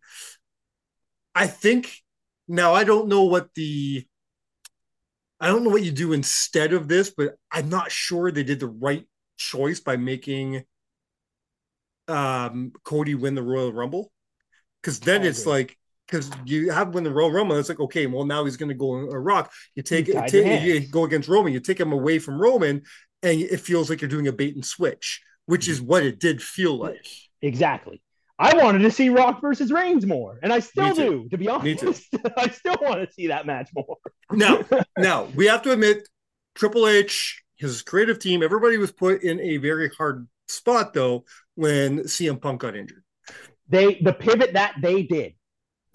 I think now I don't know what the I don't know what you do instead of this, but I'm not sure they did the right choice by making um Cody win the Royal Rumble. Cause then I it's like because you have win the Royal Rumble, it's like okay, well now he's gonna go a rock. You take You it, take, you go against Roman, you take him away from Roman, and it feels like you're doing a bait and switch, which is mm-hmm. what it did feel like. Exactly. I wanted to see Rock versus Reigns more, and I still do. To be honest, I still want to see that match more. Now, now we have to admit, Triple H, his creative team, everybody was put in a very hard spot though when CM Punk got injured. They the pivot that they did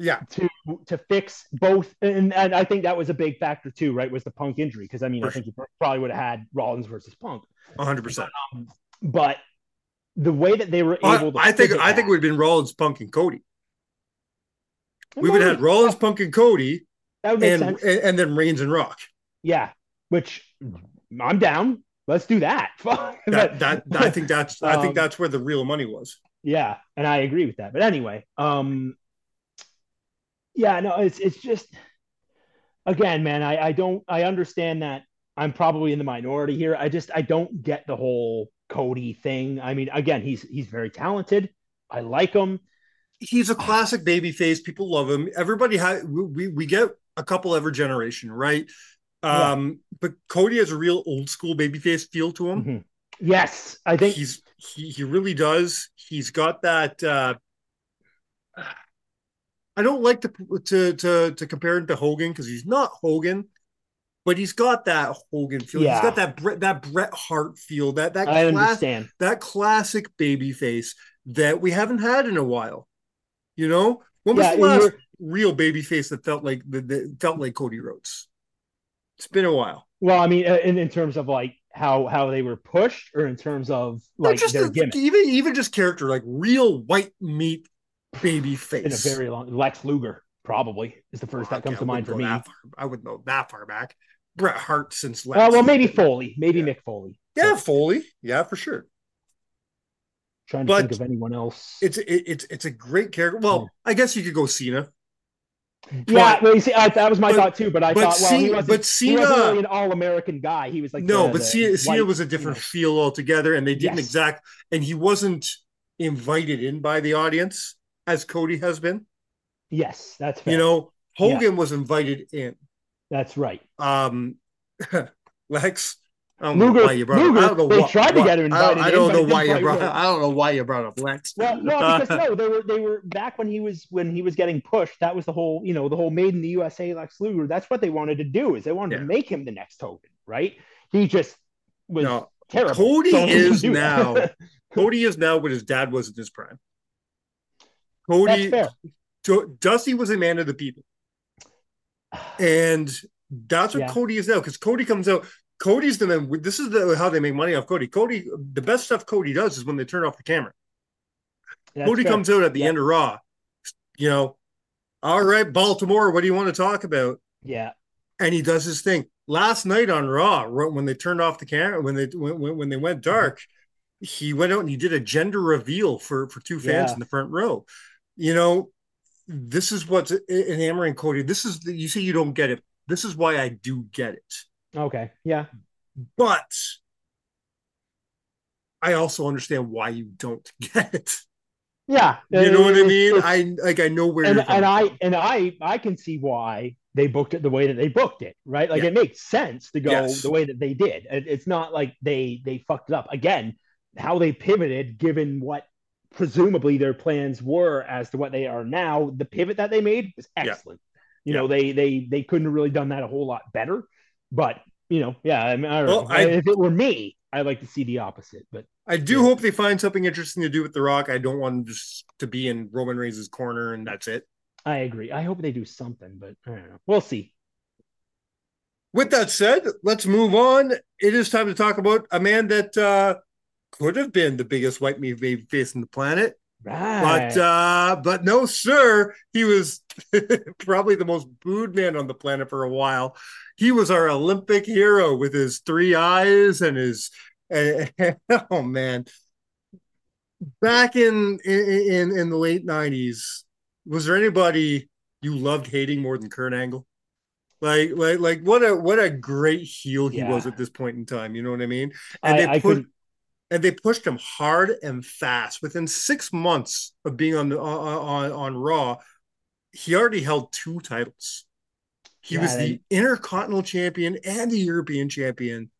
Yeah, to to fix both, and, and I think that was a big factor too, right? Was the Punk injury because I mean I think you probably would have had Rollins versus Punk, hundred percent. but the way that they were able to, I think I think that- it would have been Rollins, Punk, and Cody. We would have had Rollins, Punk, and Cody, That would make and, sense. and and then Reigns and Rock. Yeah, which I'm down. Let's do that. Fuck. That that I think that's I think Um, that's where the real money was. Yeah, and I agree with that. But anyway, um yeah, no, it's it's just again, man, I I don't I understand that I'm probably in the minority here. I just I don't get the whole Cody thing. I mean, again, he's he's very talented. I like him. He's a classic baby face. People love him. Everybody has we we get a couple every generation, right? Um, but Cody has a real old school baby face feel to him. Mhm. Yes, I think he's he, he really does. He's got that. Uh, I don't like to to to, to compare him to Hogan because he's not Hogan, but he's got that Hogan feel. Yeah. He's got that Bret, that Bret Hart feel. That that I class, understand. that classic baby face that we haven't had in a while. You know, when was Yeah, the last real baby face that felt like that, that felt like Cody Rhodes? It's been a while. Well, I mean, uh, in, in terms of like how how they were pushed, or in terms of like just their a- gimmick even even just character like real white meat baby face in a very long Lex Luger probably is the first that comes to mind for me. far- I wouldn't know that far back. Bret Hart since Uh, last. well, maybe Foley, maybe Yeah. Mick Foley. yeah, Foley. Yeah, for sure. Trying to But think of anyone else. It's it, it's it's a great character. Well, I guess you could go Cena. yeah, well, you see, I, that was my but- thought too. But I but thought, well, he wasn't, but Cena- really an all-American guy. He was like no, the- but the Cena, Cena was a you different know. feel altogether, and they didn't Yes. exact, and he wasn't invited in by the audience as Cody has been. Yes, that's fair. You know, Hogan was invited in. that's right. Um, Lex. I don't know Luger- why you brought Luger, up. I don't know they why- tried to get him I don't, invited I in, don't but know why you brought. I don't know why you brought up Lex. Well, no, because no, they were they were back when he was when he was getting pushed. That was the whole you know the whole made in the USA Lex Luger. That's what they wanted to do is they wanted Yeah. to make him the next Hogan, right? He just was No, terrible. Cody so is now- Cody is now what his dad was in his prime. Cody. Dusty was a man of the people, and that's what Yeah. Cody is now. Because Cody comes out. Cody's the man. This is the how they make money off Cody. Cody, the best stuff Cody does is when they turn off the camera. That's Cody fair. comes out at the Yeah. end of Raw. You know, all right, Baltimore. What do you want to talk about? Yeah, and he does his thing. Last night on Raw, when they turned off the camera, when they when, when they went mm-hmm. dark, he went out and he did a gender reveal for for two fans Yeah. in the front row. You know, this is what's enamoring Cody. This is the, you say you don't get it. This is why I do get it. okay, yeah, But I also understand why you don't get it. yeah. You know what I mean? I like I know where and and I from. and I I can see why they booked it the way that they booked it, right? Like Yeah. it makes sense to go Yes. the way that they did. It- it's not like they they fucked it up. Again, how they pivoted, given what presumably their plans were as to what they are now, the pivot that they made was Yeah. excellent. You know, they they they couldn't have really done that a whole lot better. But you know, yeah, I mean, I don't Well, know. I- if it were me, I'd like to see the opposite. But I do Yeah. hope they find something interesting to do with The Rock. I don't want him just to be in Roman Reigns' corner and that's it. I agree. I hope they do something, but I don't know. We'll see. With that said, let's move on. It is time to talk about a man that uh, could have been the biggest white meat baby face on the planet, Right. But uh, but no, sir, he was probably the most booed man on the planet for a while. He was our Olympic hero with his three eyes and his oh man. Back in in in the late nineties, was there anybody you loved hating more than Kurt Angle? Like like like what a what a great heel he was at this point in time. You know what I mean? And I, they put could and they pushed him hard and fast. Within six months of being on the on on Raw, he already held two titles. He Yeah, was the Intercontinental Champion and the European Champion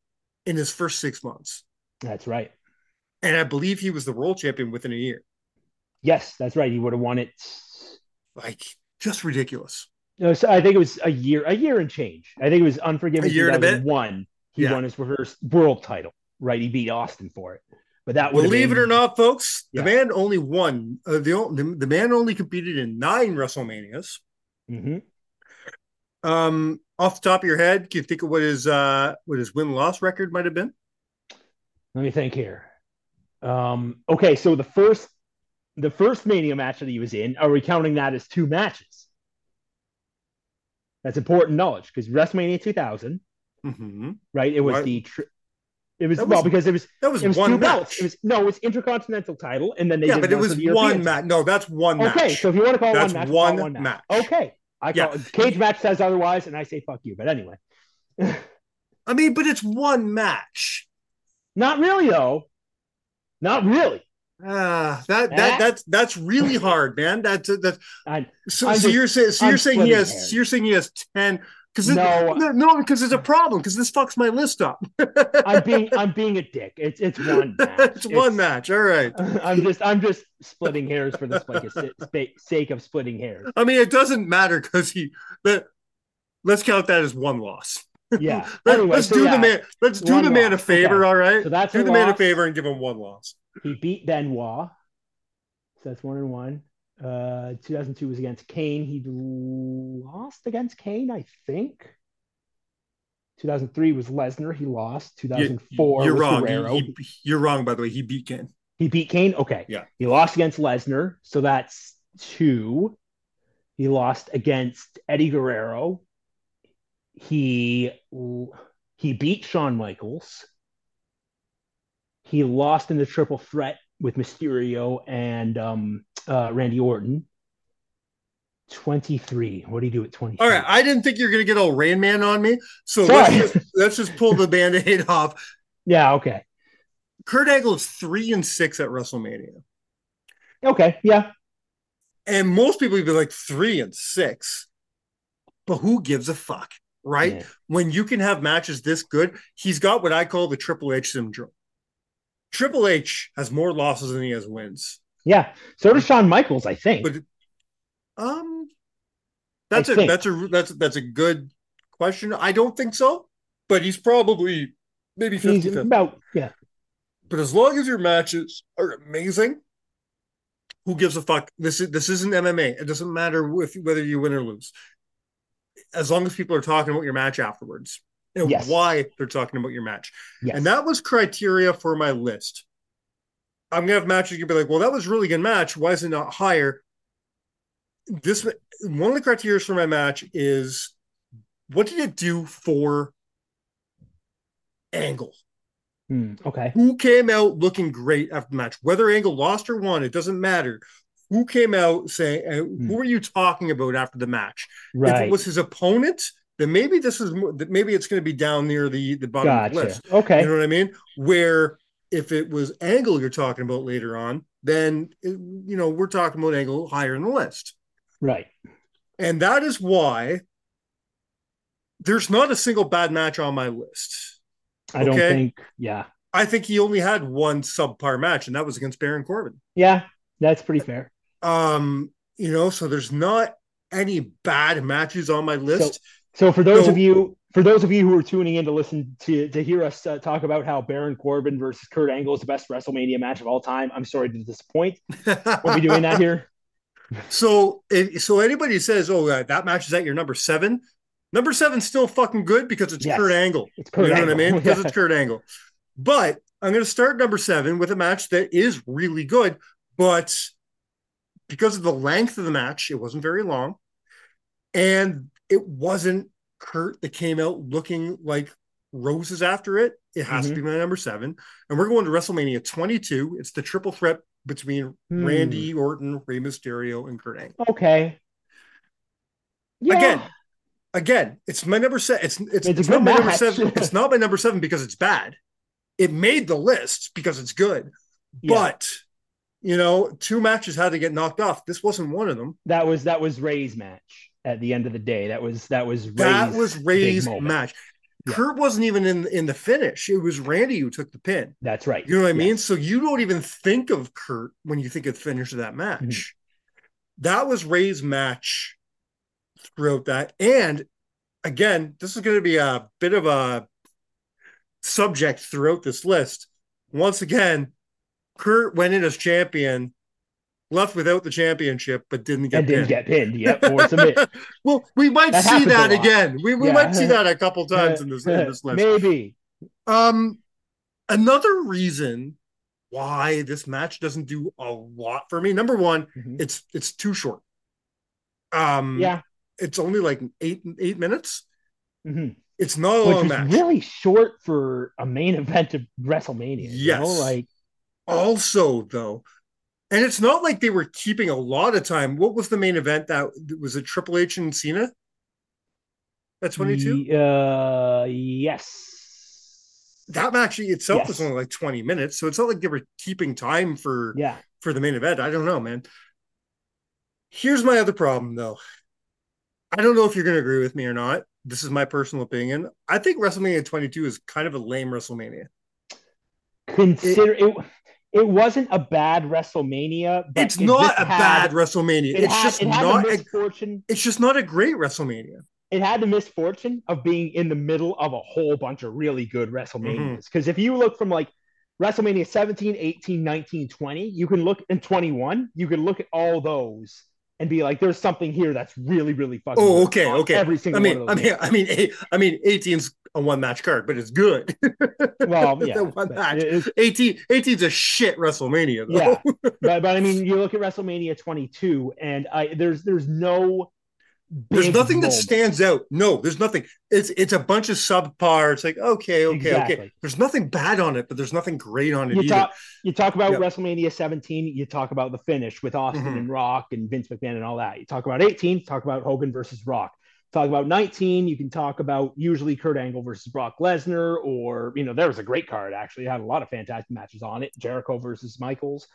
in his first six months, that's right. and I believe he was the World Champion within a year. Yes, that's right. He would have won it. Like just ridiculous. No, so I think it was a year, a year and change. I think it was Unforgiven A year and a bit? 2001. He Yeah. won his first world title. Right, he beat Austin for it. But that Believe it or not, folks, Yeah. the man only won. Uh, the, the the man only competed in nine WrestleManias. hmm Um, off the top of your head, can you think of what his uh what his win loss record might have been? Let me think here. Um, okay, so the first, the first Mania match that he was in, are we counting that as two matches? That's important knowledge because WrestleMania 2000, Mm-hmm. right? It was Why- the, tr- it was That well because it was That was, it was one two match. belts. It was no, it was Intercontinental title, and then they yeah, but it was for the European one match. No, that's one match. Okay, so if you want to call it That's one match, call one one match. match. Okay, I Yeah. call cage match says otherwise, and I say fuck you. But anyway, I mean, but it's one match. not really though. Not really. Ah, that Eh? that that's that's really hard, man. That's that's I, so. I'm so just- you're saying so I'm you're saying he has hairs. so you're saying he has ten because No. no no because it's a problem because this fucks my list up. I'm being I'm being a dick. It's it's one match. it's one match. All right. I'm just I'm just splitting hairs for the sake of, sake- of splitting hairs. I mean, it doesn't matter because he. But let's count that as one loss. Yeah. Let, Anyway, us so do yeah, the man. Let's do the man a favor. Okay. All right. So that's do the man a favor and give him one loss. He beat Benoit. So that's one and one. Uh, 2002 was against Kane. He lost against Kane, I think. 2003 was Lesnar. He lost. 2004 you're was wrong. Guerrero. He- he- you're wrong. By the way, he beat Ken. He beat Kane. Okay. Yeah. He lost against Lesnar. So that's two. He lost against Eddie Guerrero. He he beat Shawn Michaels. He lost in the triple threat with Mysterio and um, uh, Randy Orton. 23. What do you do at 23? All right, I didn't think you were going to get all Rain Man on me, so let's just, let's just pull the band-aid off. yeah, okay. Kurt Angle is three and six at WrestleMania, Okay, yeah. and most people would be like three and six, but who gives a fuck, right? Yeah. When you can have matches this good, he's got what I call the Triple H syndrome. Triple H has more losses than he has wins. Yeah. So does Shawn Michaels, I think. But um, that's I a think. that's a that's that's a good question. I don't think so, but he's probably maybe He's 50 about, yeah. But as long as your matches are amazing, who gives a fuck? This is this isn't MMA. It doesn't matter if whether you win or lose. As long as people are talking about your match afterwards and Yes. why they're talking about your match. Yes. And that was criteria for my list. I'm gonna have matches you can be like, well, that was a really good match. Why is it not higher? This one of the criteria for my match is what did it do for Angle? Hmm, okay. Who came out looking great after the match? Whether Angle lost or won, it doesn't matter. Who came out saying? Uh, Who were you talking about after the match? If Right. it was his opponent, then maybe this is maybe it's going to be down near the the bottom of the list. Okay. You know what I mean? Where if it was Angle you're talking about later on, then it- you know we're talking about Angle higher in the list, Right. and that is why there's not a single bad match on my list. I don't think, yeah. I think he only had one subpar match, and that was against Baron Corbin. Yeah. That's pretty fair. Um, you know, so there's not any bad matches on my list. So for those So- of you, for those of you who are tuning in to listen to to hear us uh, talk about how Baron Corbin versus Kurt Angle is the best WrestleMania match of all time, I'm sorry to disappoint. We'll be doing that here. So, if, so anybody says, "Oh, uh, that match is at your number seven, number seven's still fucking good because it's Yes. Kurt Angle. It's Kurt you know Angle. what I mean? Because Yeah. it's Kurt Angle. But I'm going to start number seven with a match that is really good, but because of the length of the match, it wasn't very long. And it wasn't Kurt that came out looking like roses after it. It has to be my number seven. And we're going to WrestleMania 22. It's the triple threat between Hmm. Randy Orton, Rey Mysterio, and Kurt Angle. Okay. Yeah. Again, again, it's my number seven. It's it's, It's it's not my number seven. It's not my number seven because it's bad. It made the list because it's good. Yeah. But you know, two matches had to get knocked off. This wasn't one of them. that was that was Ray's match at the end of the day. That was that was Ray's that was Ray's match. Yeah. Kurt wasn't even in in the finish. It was Randy who took the pin. That's right. You know what I mean? Yes. So you don't even think of Kurt when you think of the finish of that match. Mm-hmm. That was Ray's match throughout that. And again, this is going to be a bit of a subject throughout this list. Once again, Kurt went in as champion, left without the championship, but didn't get and didn't pinned. get pinned. Yep. Or submit. well, we might That see that again. We, we Yeah. might see that a couple times in this in this list. Maybe. Um, another reason why this match doesn't do a lot for me. Number one, Mhm. it's it's too short. Um, Yeah. it's only like eight eight minutes. Mhm. It's not a Which long match. really short for a main event of WrestleMania. You know? Yes. Like Also, though, and it's not like they were keeping a lot of time. What was the main event? That was it. Triple H and Cena. At twenty two. y- Uh yes. That match itself Yes. was only like twenty minutes, so it's not like they were keeping time for Yeah. for the main event. I don't know, man. Here's my other problem, though. I don't know if you're going to agree with me or not. This is my personal opinion. I think WrestleMania 22 is kind of a lame WrestleMania. Consider it it wasn't a bad WrestleMania, but It's it not a had- bad WrestleMania. It It's had, just it not. the A, misfortune. it's just not a great WrestleMania. it had the misfortune of being in the middle of a whole bunch of really good Mm-hmm. WrestleManias. Because if you look from like WrestleMania 17, 18, 19, 20, you can look in 21, you can look at all those and be like, there's something here that's really, really fucking Oh, okay, okay. Every single. I mean, one I of those. mean, I mean, eight- I mean, 18's a one match card, but it's good. well, yeah. one match. is- 18, 18's a shit WrestleMania, though. yeah, but, but I mean, you look at WrestleMania 22, and I there's there's no There's nothing that stands out. No, there's nothing. It's it's a bunch of subpar. It's like okay, okay, okay. There's nothing bad on it, but there's nothing great on it You either. talk you talk about Yep. WrestleMania 17, you talk about the finish with Austin Mhm. and Rock and Vince McMahon and all that. You talk about 18, talk about Hogan versus Rock. Talk about 19, you can talk about usually Kurt Angle versus Brock Lesnar, or you know, there was a great card actually, it had a lot of fantastic matches on it. Jericho versus Michaels.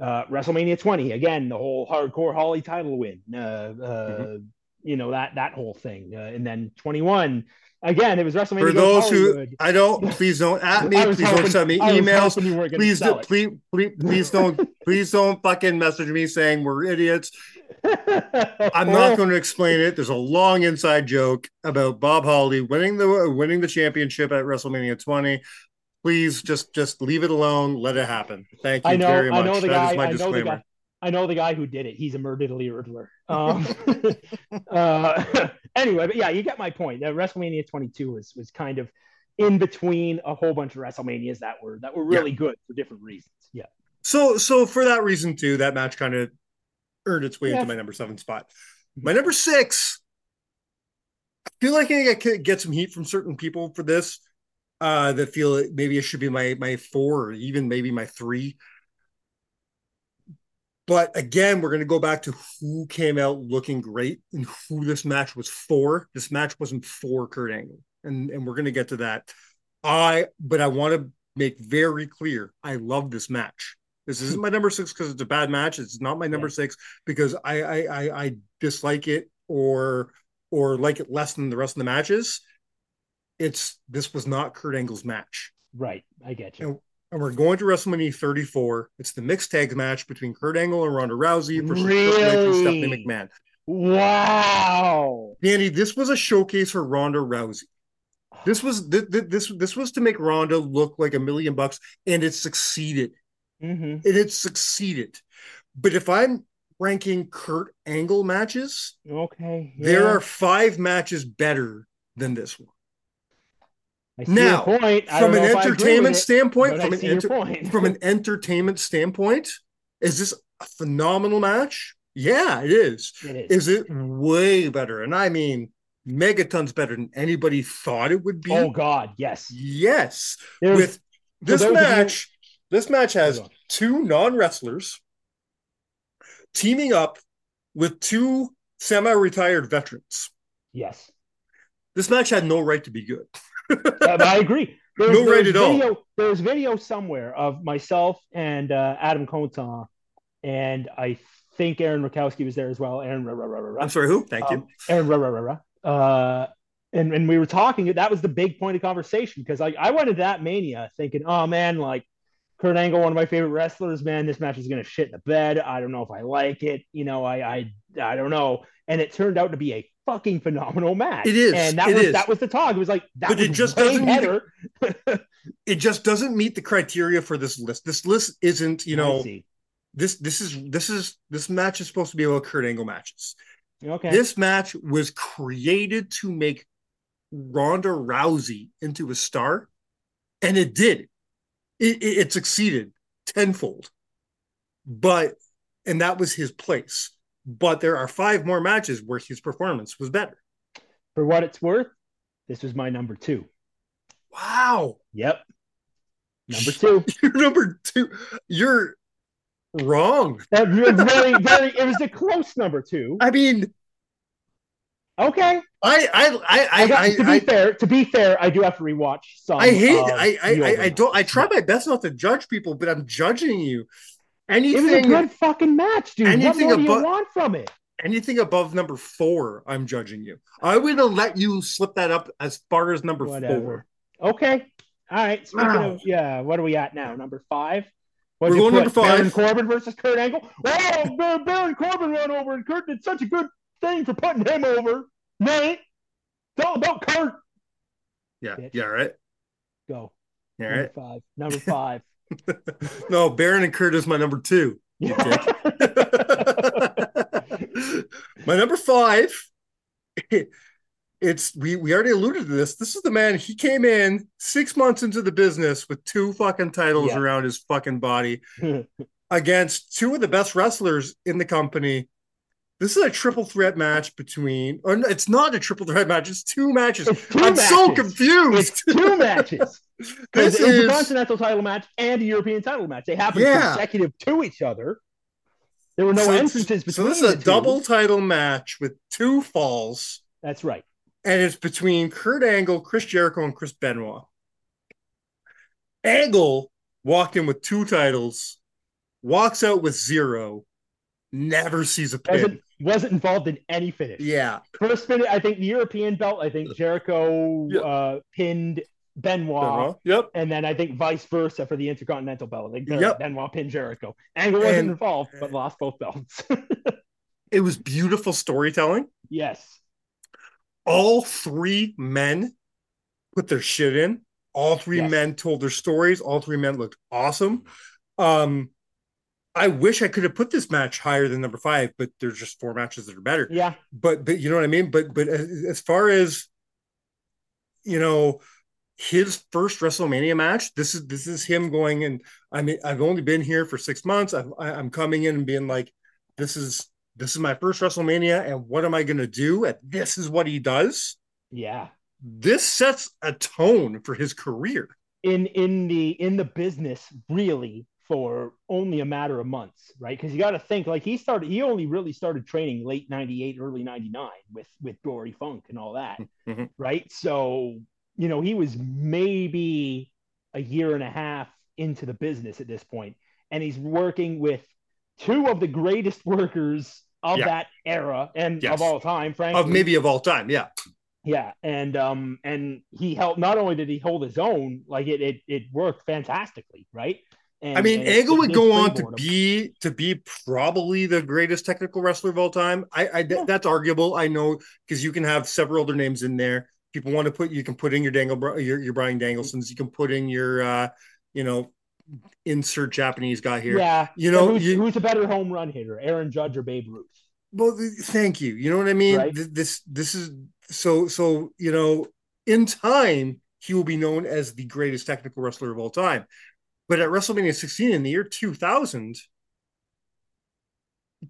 Uh, WrestleMania 20, again, the whole hardcore Holly title win. Uh, uh, Mm-hmm. You know, that that whole thing. Uh, and then 21, again, it was WrestleMania. For those who Hollywood. I don't, please don't at me. Please don't send me emails. hoping you weren't gonna Please, do, please, please, please don't, please don't fucking message me saying we're idiots. I'm not going to explain it. There's a long inside joke about Bob Holly winning the winning the championship at WrestleMania 20. Please just just leave it alone. Let it happen. Thank you know, very I much. That is guy. my I know the disclaimer. I know the guy who did it. He's a murderly Riddler. Um, uh, anyway, but yeah, you get my point. That WrestleMania 22 was was kind of in between a whole bunch of WrestleManias that were that were really good for different reasons. Yeah, So so for that reason too, that match kind of earned its way Yeah. into my number seven spot. My number six, I feel like I could get some heat from certain people for this. Uh, that feel maybe it should be my my four or even maybe my three. But again, we're going to go back to who came out looking great and who this match was for. This match wasn't for Kurt Angle, and and we're going to get to that. I but I want to make very clear I love this match. This isn't my number six because it's a bad match. It's not my number Yeah. six because I, I I I dislike it or or like it less than the rest of the matches. It's this was not Kurt Angle's match. right. I get you. And we're going to WrestleMania 34. It's the mixed tag match between Kurt Angle and Ronda Rousey versus Really? Stephanie McMahon. Wow. Danny, this was a showcase for Ronda Rousey. This was th- th- this this was to make Ronda look like a million bucks, and it succeeded. hmm And it succeeded. But if I'm ranking Kurt Angle matches, Okay. there are five matches better than this one. Now, point. From an know if I agree entertainment it, standpoint, from an enter- from an entertainment standpoint, is this a phenomenal match? Yeah, it is. It is. Is it way better? And I mean, megatons better than anybody thought it would be. Oh God, yes. Yes. There's, With this those of you- match, this match has two non-wrestlers teaming up with two semi-retired veterans. yes. This match had no right to be good. I agree. There's, No right there's at all. video, There's video somewhere of myself and uh, Adam Conton, and I think Aaron Rakowski was there as well. Aaron, rah, rah, rah. I'm sorry, who? Thank you. Um, Aaron, rah, rah, rah, rah. Uh, and and we were talking. That was the big point of conversation because like I went into that mania thinking, oh man, like Kurt Angle, one of my favorite wrestlers, man, this match is gonna shit in the bed. I don't know if I like it. You know, I I I don't know. And it turned out to be a fucking phenomenal match. It is. and that was is. that was the talk. It was like that But was it just doesn't better. It just doesn't meet the criteria for this list. This list isn't, you know, this this is this is this match is supposed to be about Kurt Angle matches. okay. This match was created to make Ronda Rousey into a star, and it did. It, it, it succeeded tenfold. But, and that was his place. But there are five more matches where his performance was better. For what it's worth, this was my number two. Wow. Yep. Number two. You're number two. You're wrong. That was very, very. It was a close number two. I mean, Okay. I, I, I, I, got, I, to be I, fair, to be fair, I do have to rewatch some. I hate. I, I, I, I don't. I try my best not to judge people, but I'm judging you. It was a good fucking match, dude. What anything more do above- you want from it? anything above number four, I'm judging you. I would have let you slip that up as far as number Whatever. four. Okay. All right. Speaking Wow. of, ah. yeah, what are we at now? Number five. We're What'd you going number put? Baron. Corbin versus Kurt Angle. Oh, Bar- Baron Corbin ran over, and Kurt did such a good thing for putting him over. Nate, it's all about Kurt. Yeah, Bitch. yeah, right. Go. Yeah, Number right. five. Number five. No, Baron and Kurt is my number two. my number five. It's we we already alluded to this. This is the man. He came in six months into the business with two fucking titles Yeah. around his fucking body against two of the best wrestlers in the company. This is a triple threat match between, or it's not a triple threat match. It's two matches. It's two I'm so confused. It's two matches. this is intercontinental title match and a European title match. They happen Yeah. consecutive to each other. There were no so, entrances between. so this is a double title match with two falls, That's right. and it's between Kurt Angle, Chris Jericho, and Chris Benoit. Angle walked in with two titles, walks out with zero, never sees a pin. Wasn't wasn't involved in any finish. Yeah, First finish, I think the European belt. I think Jericho uh, pinned Benoit, Benoit. Yep. and then I think vice versa for the Intercontinental belt. Uh, Yep. Benoit pinned Jericho. Angle wasn't And- involved, but lost both belts. It was beautiful storytelling. yes. All three men put their shit in. All three Yes. men told their stories. All three men looked awesome. Um, I wish I could have put this match higher than number five, but there's just four matches that are better. Yeah. But but you know what I mean. But but as as far as you know, his first WrestleMania match. This is this is him going and I mean I've only been here for six months. I've, I'm coming in and being like, this is this is my first WrestleMania, and what am I going to do? And this is what he does. Yeah. This sets a tone for his career. in in the in the business really for only a matter of months right because you got to think like he started he only really started training late 98 early 99 with with dory funk and all that Mhm. right so you know he was maybe a year and a half into the business at this point and he's working with two of the greatest workers of Yeah. that era and Yes. of all time frankly Of maybe of all time, yeah. yeah, and um and he held not only did he hold his own, like it it, it worked fantastically, right? And, I mean, Angle would go on to be to be probably the greatest technical wrestler of all time. I, I Yeah. that's arguable. I know because you can have several other names in there. People want to put you can put in your Dangle your your Brian Danglesons. You can put in your uh you know insert Japanese guy here. Yeah, You know, who's, you- who's a better home run hitter, Aaron Judge or Babe Ruth? Well, thank you. You know what I mean? Right. This this is so so you know in time he will be known as the greatest technical wrestler of all time. But at WrestleMania 16 in the year 2000,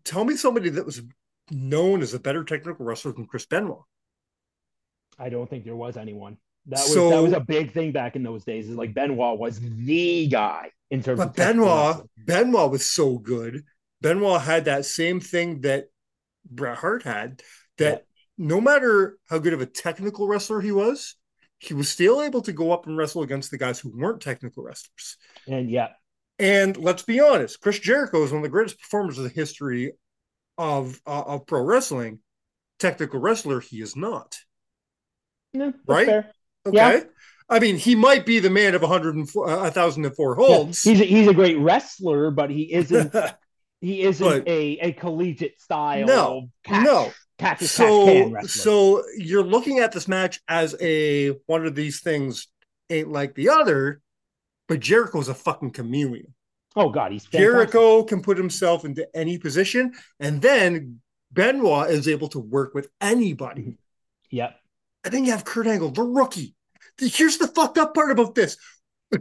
tell me somebody that was known as a better technical wrestler than Chris Benoit. I don't think there was anyone. That was So- that was a big thing back in those days. Is like Benoit was the guy in terms But of Benoit. Benoit was so good. Benoit had that same thing that Bret Hart had. That no matter how good of a technical wrestler he was, he was still able to go up and wrestle against the guys who weren't technical wrestlers. And yeah, And let's be honest, Chris Jericho is one of the greatest performers in the history of uh, of pro wrestling. Technical wrestler, he is not. yeah Right? fair. Okay. Yeah. I mean, he might be the man of 104, uh, 1,004 Yeah, holds. he's a, he's a great wrestler, but he isn't he isn't But- a, a collegiate style. No, catch, no. Catch as catch so so you're looking at this match as a one of these things ain't like the other, but Jericho's a fucking chameleon. oh god, he's fantastic. Jericho can put himself into any position, and then Benoit is able to work with anybody. Mm-hmm. Yep. And then you have Kurt Angle, the rookie. Here's the fucked up part about this: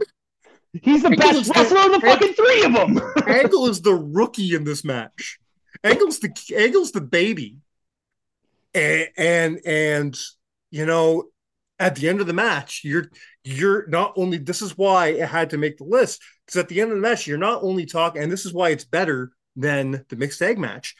He's the Angle is best wrestler of the fucking three of them. Angle is the rookie in this match. Angle's the Angle's the baby, and and, and you know, at the end of the match, you're you're not only. This is why it had to make the list because at the end of the match, you're not only talking, and this is why it's better than the mixed tag match,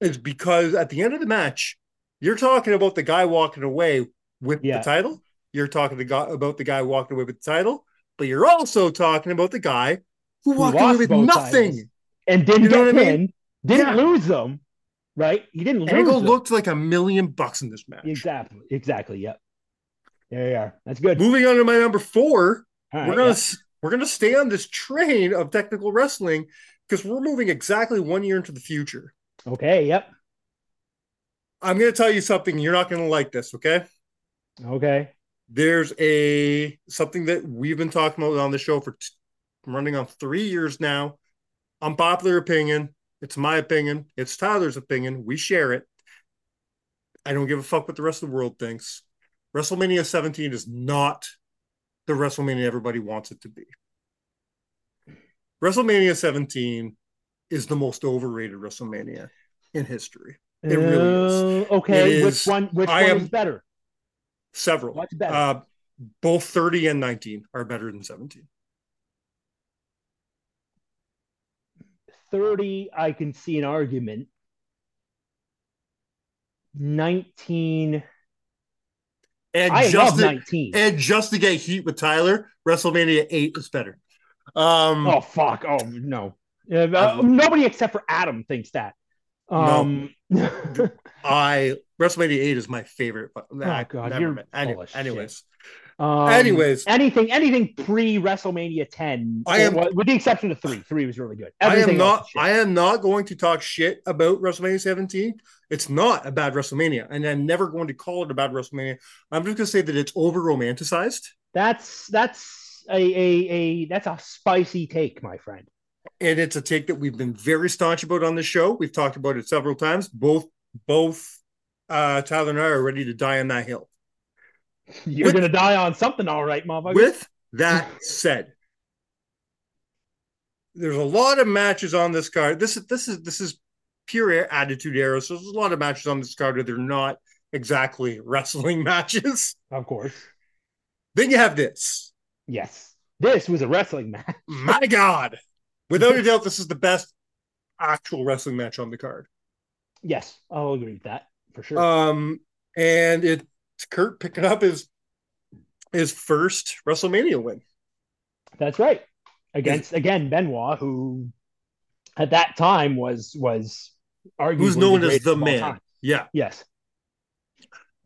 is because at the end of the match, you're talking about the guy walking away with Yeah. the title. You're talking the guy, about the guy walking away with the title, but you're also talking about the guy who Who walked away with nothing. titles. and didn't You know get what I mean? pinned, didn't Yeah. lose them, right? He didn't lose Angle looked like a million bucks in this match. exactly, exactly. Yep. There you are. That's good. Moving on to my number four, All we're gonna yeah. we're gonna stay on this train of technical wrestling because we're moving exactly one year into the future. Okay. Yep. I'm gonna tell you something. You're not gonna like this, okay? Okay. There's a something that we've been talking about on the show for t- running on three years now. Unpopular opinion. It's my opinion. It's Tyler's opinion. We share it. I don't give a fuck what the rest of the world thinks. WrestleMania 17 is not the WrestleMania everybody wants it to be. WrestleMania 17 is the most overrated WrestleMania in history. It really is. Uh, okay. It which is- one? Which I one is better? Several. What's better? Uh, both 30 and 19 are better than 17. Thirty, I can see an argument. Nineteen, And I just love to, nineteen. and just to get heat with Tyler, WrestleMania 8 is better. Um oh fuck! Oh no. Uh, uh, nobody except for Adam thinks that. Um, I WrestleMania 8 is my favorite. But Oh, God, never you're mind. Any- shit. anyways. Um, Anyways. anything, anything pre WrestleMania 10, I am- with the exception of three. Three was really good. I am not. I am not going to talk shit about WrestleMania 17. It's not a bad WrestleMania, and I'm never going to call it a bad WrestleMania. I'm just gonna say that it's over romanticized. That's that's a, a a that's a spicy take, my friend. and it's a take that we've been very staunch about on the show. We've talked about it several times. Both both uh, Tyler and I are ready to die on that hill. You're With- gonna die on something, all right, motherfucker. With that said, there's a lot of matches on this card. This is this is this is pure attitude era. So there's a lot of matches on this card that they're not exactly wrestling matches. of course. Then you have this. Yes, this was a wrestling match. My God, without a doubt, this is the best actual wrestling match on the card. Yes, I'll agree with that for sure. Um, and it's Kurt picking up his his first WrestleMania win. That's right. Against again Benoit, who at that time was was arguably Who's known the as the man? time. Yeah, Yes.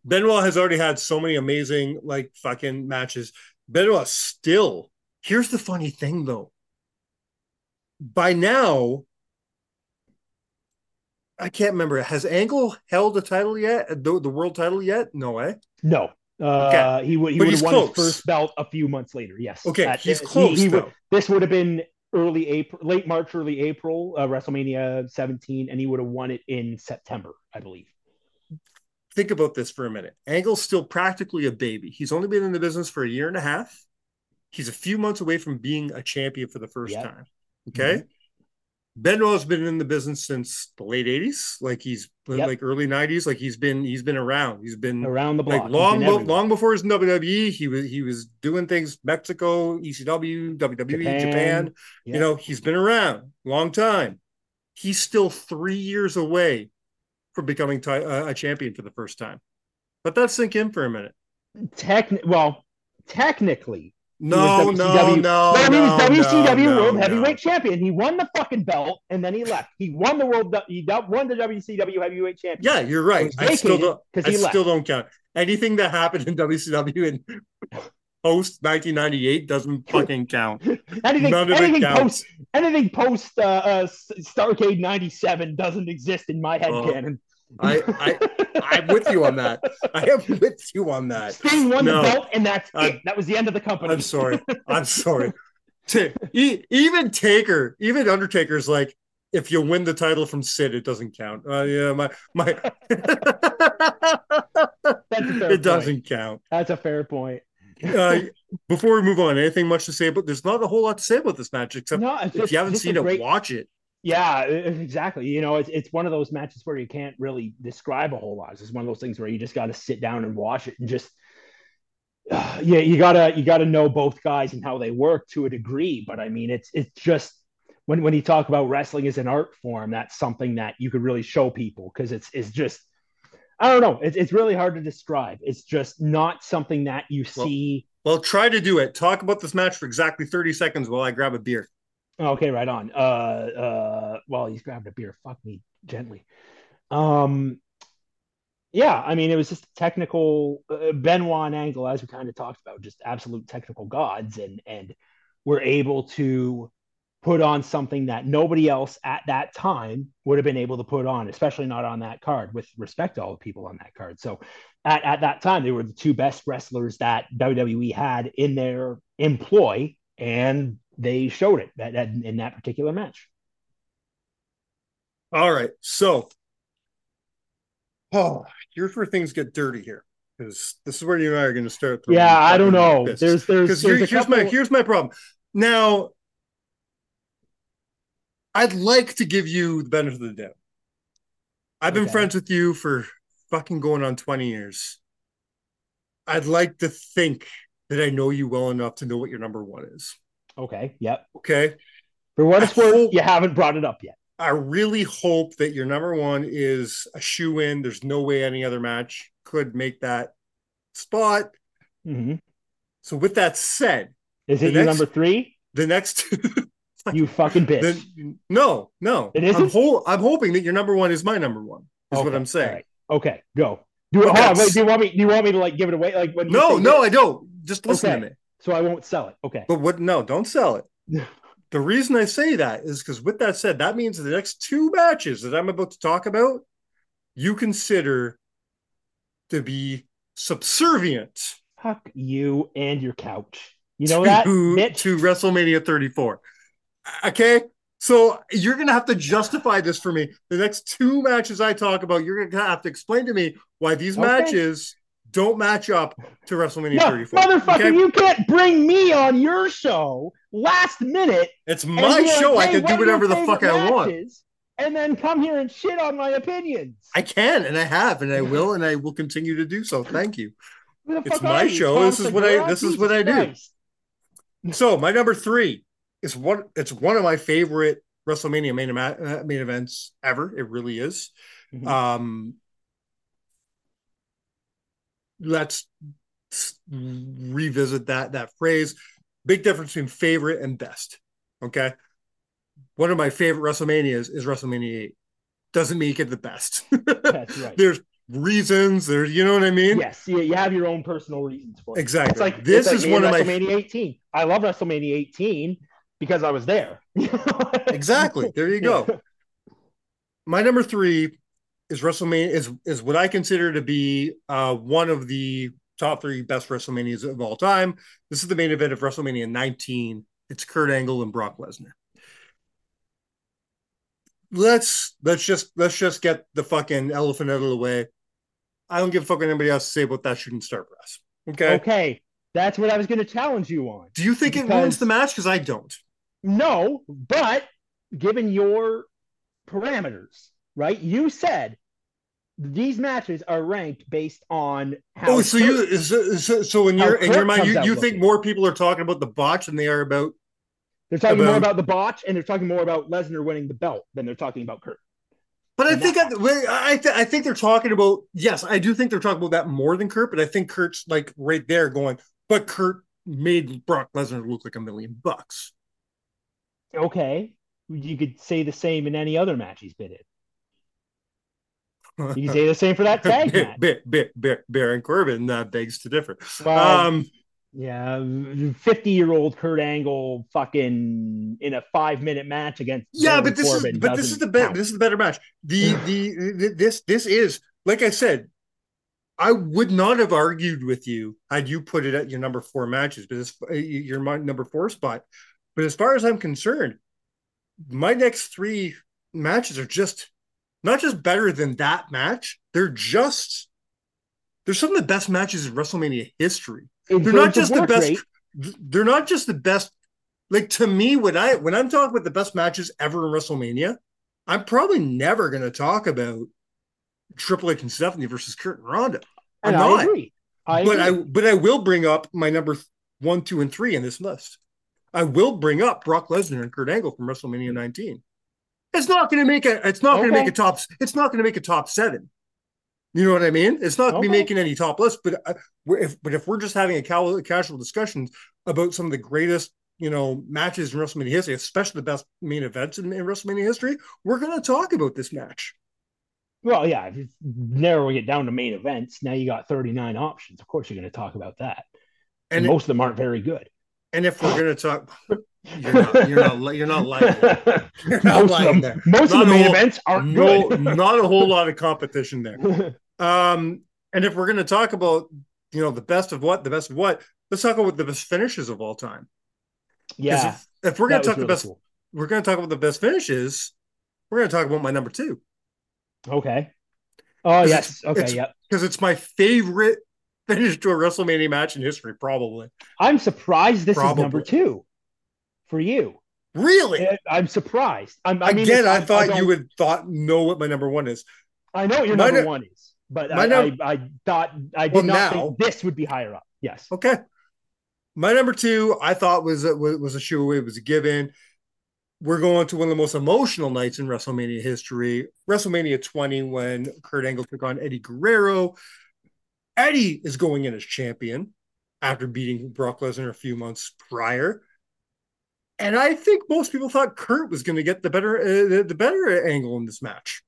Benoit has already had so many amazing like fucking matches. Benoit still. Here's the funny thing though. By now, I can't remember. Has Angle held a title yet? The, the world title yet? No way. No. Uh, he would he would have won close. his first belt a few months later. Yes. Okay, he's close he would- this would have been early April, late March, early April, uh, WrestleMania 17, and he would have won it in September, I believe. Think about this for a minute. Angle's still practically a baby. He's only been in the business for a year and a half. He's a few months away from being a champion for the first Yep. time. Okay. Benoit's been in the business since the late '80s, like he's Yep. like early '90s, like he's been he's been around. He's been around the block. like long everywhere. long before his WWE. He was he was doing things Mexico, ECW, WWE, Japan. Japan. You know, he's been around long time. He's still three years away from becoming ti- uh, a champion for the first time. Let that sink in for a minute. Techni- well, technically, No, no, no, but I mean, no, he's WCW no, World no. Heavyweight Champion. He won the fucking belt and then he left. He won the world. He won the WCW Heavyweight Champion. Yeah, you're right. I still don't. I left. still don't count anything that happened in WCW in post 1998 doesn't fucking count. anything, None of it anything counts. post, anything post uh, uh, Starcade '97 doesn't exist in my head Oh, canon. I, I, I'm with you on that. I am with you on that. Sting won No. the belt, and that's I- it. That was the end of the company. I'm sorry. I'm sorry. E- even Taker, even Undertaker's like, if you win the title from Sid, it doesn't count. Uh, yeah, my my. That's a fair it doesn't count. That's a fair point. Uh, before we move on, anything much to say about? There's not a whole lot to say about this match except No, if you haven't seen it, great, watch it. Yeah, exactly. You know, it's it's one of those matches where you can't really describe a whole lot. It's one of those things where you just got to sit down and watch it and just uh, yeah, you gotta you gotta know both guys and how they work to a degree. But I mean, it's it's just when when you talk about wrestling as an art form, that's something that you could really show people because it's it's just I don't know. It's it's really hard to describe. It's just not something that you Well- see. Well, try to do it. Talk about this match for exactly 30 seconds while I grab a beer. Okay, right on. Uh, uh, well, he's grabbed a beer. Fuck me gently. Um, yeah, I mean, it was just technical uh, Benoit Angle, as we kind of talked about, just absolute technical gods, and and we're able to put on something that nobody else at that time would have been able to put on, especially not on that card. With respect to all the people on that card, so at at that time, they were the two best wrestlers that WWE had in their employ, and they showed it that, that in that particular match. All right. So, oh, here's where things get dirty here because this is where you and I are going to start. Yeah, I don't know. fists. There's there's, there's here, here's my here's my problem. Now, I'd like to give you the benefit of the doubt. I've been Okay. friends with you for fucking going on 20 years. I'd like to think that I know you well enough to know what your number one is. Okay. Yep. Okay. For what it's worth, you haven't brought it up yet. I really hope that your number one is a shoe in. There's no way any other match could make that spot. Mhm. So, with that said, Is it your next- number three? the next You fucking bitch. Then no, no. It I'm, isn't? ho- I'm hoping that your number one is my number one. Is what I'm saying. right. Okay, go. Do it. But Hold on, wait, do you want me? Do you want me to like give it away? Like No, no? I don't. Just listen Okay. to me. So I won't sell it. Okay. But what? No, don't sell it. the reason I say that is because, with that said, that means the next two matches that I'm about to talk about, you consider to be subservient Fuck you and your couch. You know to, that, bitch. to WrestleMania 34. Okay. So you're gonna have to justify this for me. The next two matches I talk about, you're gonna have to explain to me why these Okay. matches don't match up to WrestleMania no, 34. motherfucker, okay? you can't bring me on your show last minute. it's my be like, show. I can do whatever the fuck I want. matches?" And then come here and shit on my opinions. I can, and I have, and I will, and I will continue to do so. Thank you. It's my show. This is what I- this is what I do. So my number three is one. It's one of my favorite WrestleMania main, uh, main events ever. It really is. Mhm. Um, let's revisit that that phrase. Big difference between favorite and best. Okay, one of my favorite WrestleManias is WrestleMania Eight. Doesn't make it the best. That's right. There's reasons. There's you know what I mean. Yes, you, you have your own personal reasons for it. Exactly. It's like This it's like is one of my- WrestleMania 18. I love WrestleMania 18 because I was there. Exactly. There you go. my number three is WrestleMania is is what I consider to be uh, one of the top three best WrestleManias of all time. This is the main event of WrestleMania 19. It's Kurt Angle and Brock Lesnar. Let's let's just let's just get the fucking elephant out of the way. I don't give a fuck what anybody else to say about that shooting star press. Okay. Okay, that's what I was going to challenge you on. Do you think it Because- ruins the match? Because I don't. No, but given your parameters, right? You said these matches are ranked based on how. Oh, so you so, so, so in your in your mind, you, you think looking. more people are talking about the botch than they are about they're talking more about- about the botch, and they're talking more about Lesnar winning the belt than they're talking about Kurt. But I think I, I, th- I think they're talking about yes, I do think they're talking about that more than Kurt. But I think Kurt's like right there going, but Kurt made Brock Lesnar look like a million bucks. Okay, you could say the same in any other match he's been in. You can say the same for that tag match. Ba- ba- ba- Baron Corbin uh, begs to differ. Well, um, Yeah, fifty-year-old Kurt Angle, fucking in a five-minute match against. yeah, Baron but this Corbin is but this is the better this is the better match. The, the the this this is like I said. I would not have argued with you had you put it at your number four matches, but it's uh, your number four spot. But as far as I'm concerned, my next three matches are just not just better than that match. They're just they're some of the best matches in WrestleMania history. In They're not just the best. rate, They're not just the best. Like to me, when I when I'm talking about the best matches ever in WrestleMania, I'm probably never going to talk about Triple H and Stephanie versus Kurt and Ronda. I'm and not. I agree. I but I but I will bring up my number one, two, and three in this list. I will bring up Brock Lesnar and Kurt Angle from WrestleMania 19. It's not going to make a. It's not going to make a top. It's not going to make a top seven. You know what I mean? It's not going to be making any top list. But uh, if but if we're just having a cal- casual discussion about some of the greatest you know matches in WrestleMania history, especially the best main events in, in WrestleMania history, we're going to talk about this match. Well, yeah, if it's narrowing it down to main events, now you got 39 options. Of course, you're going to talk about that. And And most of them aren't very good. And if we're going to talk, you're not you're not you're not lying. You're not most of lying them, there. most Not of the main whole- events aren't no, not a whole lot of competition there. Um, and if we're going to talk about, you know, the best of what, the best of what, let's talk about the best finishes of all time. yeah, If, if we're going to talk the best, cool. we're going to talk about the best finishes. We're going to talk about my number two Okay. Oh, yes. Okay. Yep. because it's my favorite finish to a WrestleMania match in history, probably. I'm surprised this Probably. is number two for you. Really? I'm surprised. I'm, I mean, Again, I thought you would thought know what my number one is. I know what your My number nu- one is, but I, num- I, I thought I did Well, not now- think this would be higher up. Yes. Okay. My number two, I thought was a, was was a shoe. It was a given. We're going to one of the most emotional nights in WrestleMania history. WrestleMania 20, when Kurt Angle took on Eddie Guerrero. Eddie is going in as champion after beating Brock Lesnar a few months prior. And I think most people thought Kurt was going to get the better uh, the, better angle in this match,